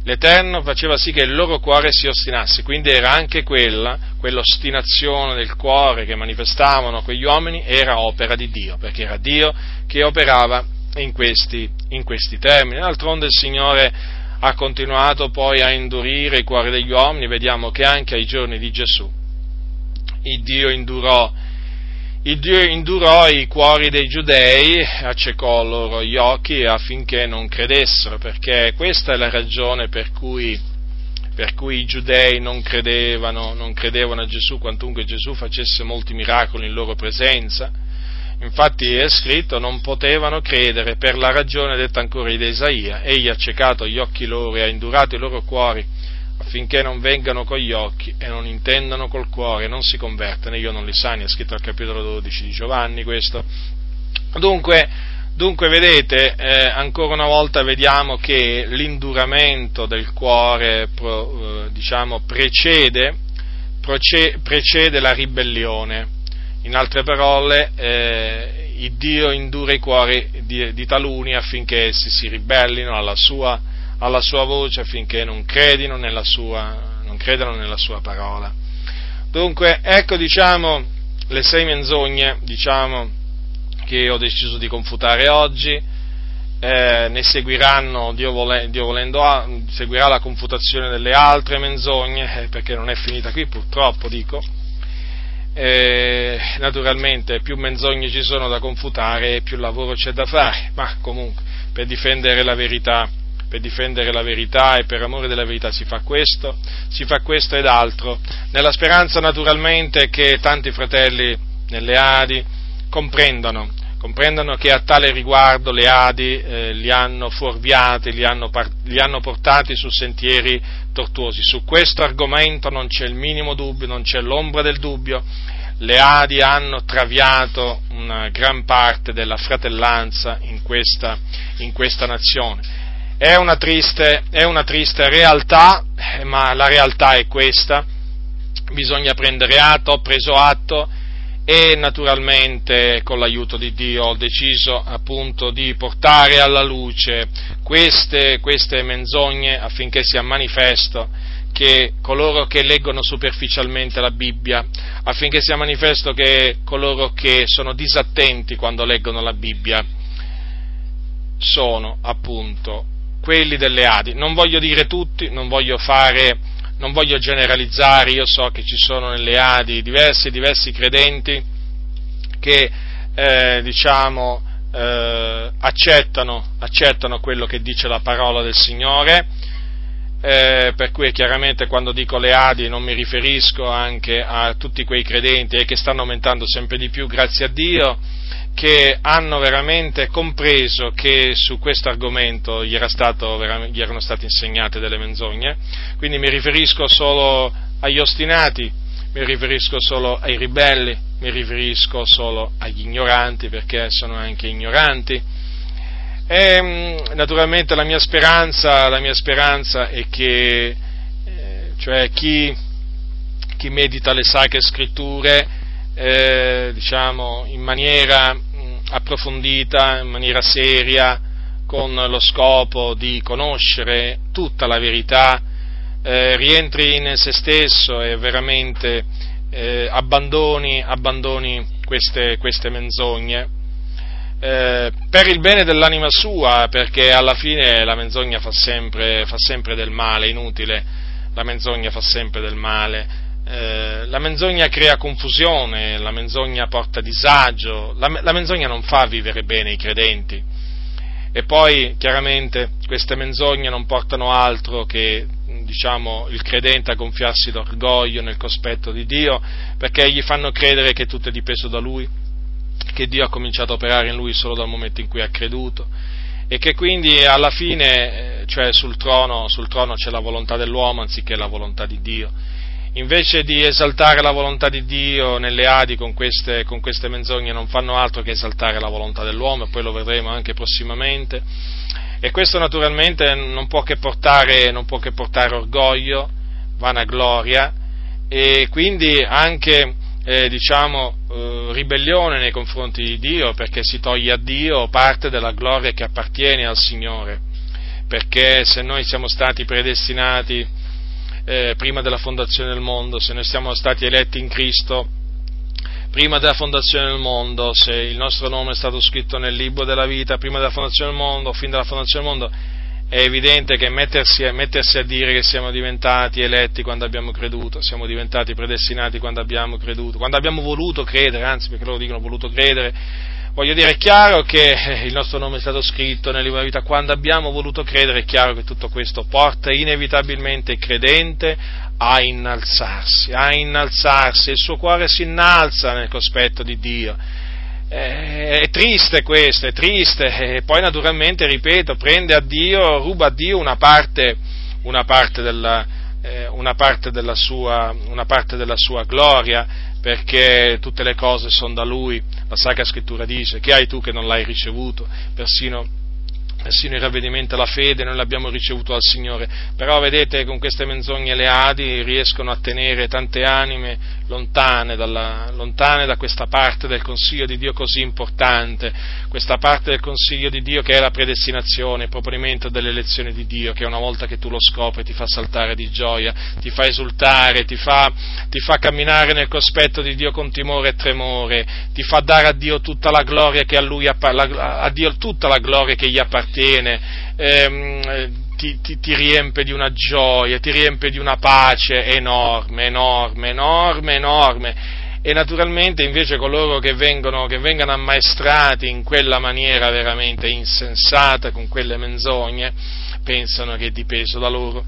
l'Eterno faceva sì che il loro cuore si ostinasse, quindi era anche quella, quell'ostinazione del cuore che manifestavano quegli uomini, era opera di Dio, perché era Dio che operava in questi, in questi termini. D'altronde il Signore ha continuato poi a indurire i cuori degli uomini, vediamo che anche ai giorni di Gesù il Dio indurò il Dio indurò i cuori dei giudei, accecò loro gli occhi affinché non credessero, perché questa è la ragione per cui, per cui i giudei non credevano, non credevano a Gesù, quantunque Gesù facesse molti miracoli in loro presenza. Infatti è scritto, non potevano credere per la ragione detta ancora di Isaia, egli ha accecato gli occhi loro e ha indurato i loro cuori affinché non vengano con gli occhi e non intendano col cuore non si convertano, io non li sani, è scritto al capitolo 12 di Giovanni questo. Dunque, dunque vedete, eh, ancora una volta vediamo che l'induramento del cuore pro, eh, diciamo, precede, precede, la ribellione. In altre parole, eh, Dio indura i cuori di, di taluni affinché essi si ribellino alla sua alla sua voce affinché non credino nella sua, non credano nella sua parola. Dunque, ecco diciamo le sei menzogne diciamo, che ho deciso di confutare oggi. Eh, ne seguiranno, Dio, vole, Dio volendo, seguirà la confutazione delle altre menzogne, eh, perché non è finita qui, purtroppo dico. Eh, naturalmente più menzogne ci sono da confutare, più lavoro c'è da fare, ma comunque per difendere la verità per difendere la verità e per amore della verità si fa questo, si fa questo ed altro, nella speranza naturalmente che tanti fratelli nelle Adi comprendano, comprendano che a tale riguardo le Adi eh, li hanno fuorviati, li hanno, li hanno portati su sentieri tortuosi. Su questo argomento non c'è il minimo dubbio, non c'è l'ombra del dubbio, le Adi hanno traviato una gran parte della fratellanza in questa, in questa nazione è una triste, è una triste realtà, ma la realtà è questa, bisogna prendere atto, ho preso atto e naturalmente con l'aiuto di Dio ho deciso appunto di portare alla luce queste, queste menzogne affinché sia manifesto che coloro che leggono superficialmente la Bibbia, affinché sia manifesto che coloro che sono disattenti quando leggono la Bibbia sono appunto quelli delle Adi. Non voglio dire tutti, non voglio fare, non voglio generalizzare, io so che ci sono nelle Adi diversi, diversi credenti che, eh, diciamo, eh, accettano, accettano quello che dice la parola del Signore, eh, per cui chiaramente quando dico le Adi non mi riferisco anche a tutti quei credenti e che stanno aumentando sempre di più, grazie a Dio, che hanno veramente compreso che su questo argomento gli, gli erano state insegnate delle menzogne, quindi mi riferisco solo agli ostinati, mi riferisco solo ai ribelli, mi riferisco solo agli ignoranti, perché sono anche ignoranti. E mm, naturalmente la mia speranza, la mia speranza è che eh, cioè chi, chi medita le sacre scritture eh, diciamo, in maniera mh, approfondita, in maniera seria, con lo scopo di conoscere tutta la verità, eh, rientri in se stesso e veramente eh, abbandoni, abbandoni queste, queste menzogne. Eh, per il bene dell'anima sua, perché alla fine la menzogna fa sempre, fa sempre del male, inutile, la menzogna fa sempre del male, eh, la menzogna crea confusione, la menzogna porta disagio, la, la, menzogna non fa vivere bene i credenti. E poi chiaramente queste menzogne non portano altro che diciamo, il credente a gonfiarsi d'orgoglio nel cospetto di Dio, perché gli fanno credere che tutto è dipeso da Lui, che Dio ha cominciato a operare in Lui solo dal momento in cui ha creduto e che quindi alla fine, eh, cioè sul trono, sul trono c'è la volontà dell'uomo anziché la volontà di Dio invece di esaltare la volontà di Dio nelle Adi con queste, con queste menzogne, non fanno altro che esaltare la volontà dell'uomo, e poi lo vedremo anche prossimamente. E questo naturalmente non può che portare, può che portare orgoglio, vanagloria e quindi anche eh, diciamo, eh, ribellione nei confronti di Dio, perché si toglie a Dio parte della gloria che appartiene al Signore, perché se noi siamo stati predestinati eh, prima della fondazione del mondo, se noi siamo stati eletti in Cristo prima della fondazione del mondo, se il nostro nome è stato scritto nel libro della vita prima della fondazione del mondo, fin dalla fondazione del mondo, è evidente che mettersi, mettersi, a dire che siamo diventati eletti quando abbiamo creduto, siamo diventati predestinati quando abbiamo creduto, quando abbiamo voluto credere, anzi perché loro dicono voluto credere, voglio dire è chiaro che eh, il nostro nome è stato scritto nel libro della vita, quando abbiamo voluto credere è chiaro che tutto questo porta inevitabilmente il credente a innalzarsi, a innalzarsi, il suo cuore si innalza nel cospetto di Dio. Eh, è triste questo, è triste, e poi naturalmente, ripeto, prende a Dio, ruba a Dio una parte, una parte, della, eh, una parte, della, sua, una parte della sua gloria, perché tutte le cose sono da Lui, la Sacra Scrittura dice, che hai tu che non l'hai ricevuto, persino persino il ravvedimento alla fede noi l'abbiamo ricevuto dal Signore, però vedete con queste menzogne le Adi riescono a tenere tante anime lontane, dalla, lontane, da questa parte del consiglio di Dio così importante, questa parte del consiglio di Dio che è la predestinazione, il proponimento delle elezioni di Dio, che una volta che tu lo scopri ti fa saltare di gioia, ti fa esultare, ti fa, ti fa camminare nel cospetto di Dio con timore e tremore, ti fa dare a Dio tutta la gloria che a Lui a Dio tutta la gloria che gli appartiene appartiene, ehm, ti, ti, ti, riempie di una gioia, ti riempie di una pace enorme, enorme, enorme, enorme. E naturalmente invece coloro che vengono, che vengono ammaestrati in quella maniera veramente insensata, con quelle menzogne, pensano che è dipeso da loro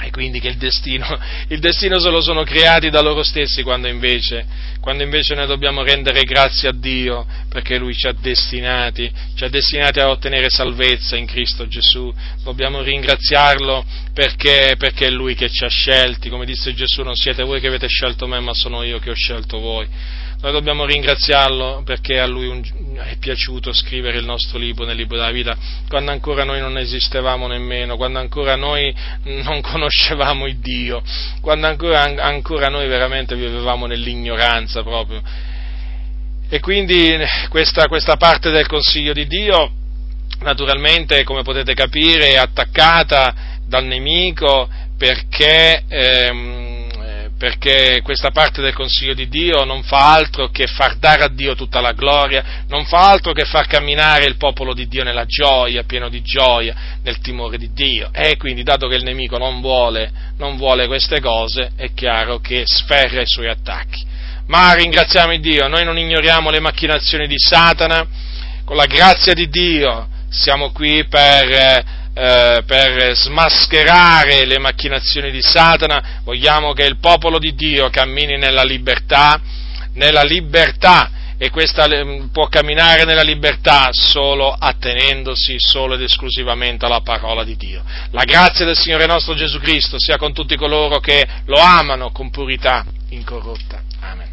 e quindi che il destino, il destino se lo sono creati da loro stessi quando invece, quando invece noi dobbiamo rendere grazie a Dio perché Lui ci ha destinati, ci ha destinati a ottenere salvezza in Cristo Gesù, dobbiamo ringraziarlo perché, perché è Lui che ci ha scelti, come disse Gesù non siete voi che avete scelto me ma sono io che ho scelto voi noi dobbiamo ringraziarlo perché a lui è piaciuto scrivere il nostro libro nel libro della vita, quando ancora noi non esistevamo nemmeno, quando ancora noi non conoscevamo il Dio, quando ancora, ancora noi veramente vivevamo nell'ignoranza proprio. E quindi questa, questa parte del consiglio di Dio, naturalmente, come potete capire, è attaccata dal nemico perché... Ehm, perché questa parte del consiglio di Dio non fa altro che far dare a Dio tutta la gloria, non fa altro che far camminare il popolo di Dio nella gioia, pieno di gioia, nel timore di Dio. E quindi, dato che il nemico non vuole, non vuole queste cose, è chiaro che sferra i suoi attacchi. Ma ringraziamo Dio, noi non ignoriamo le macchinazioni di Satana, con la grazia di Dio siamo qui per eh, eh, per smascherare le macchinazioni di Satana, vogliamo che il popolo di Dio cammini nella libertà, nella libertà e questa può camminare nella libertà solo attenendosi solo ed esclusivamente alla parola di Dio. La grazia del Signore nostro Gesù Cristo sia con tutti coloro che lo amano con purità incorrotta. Amen.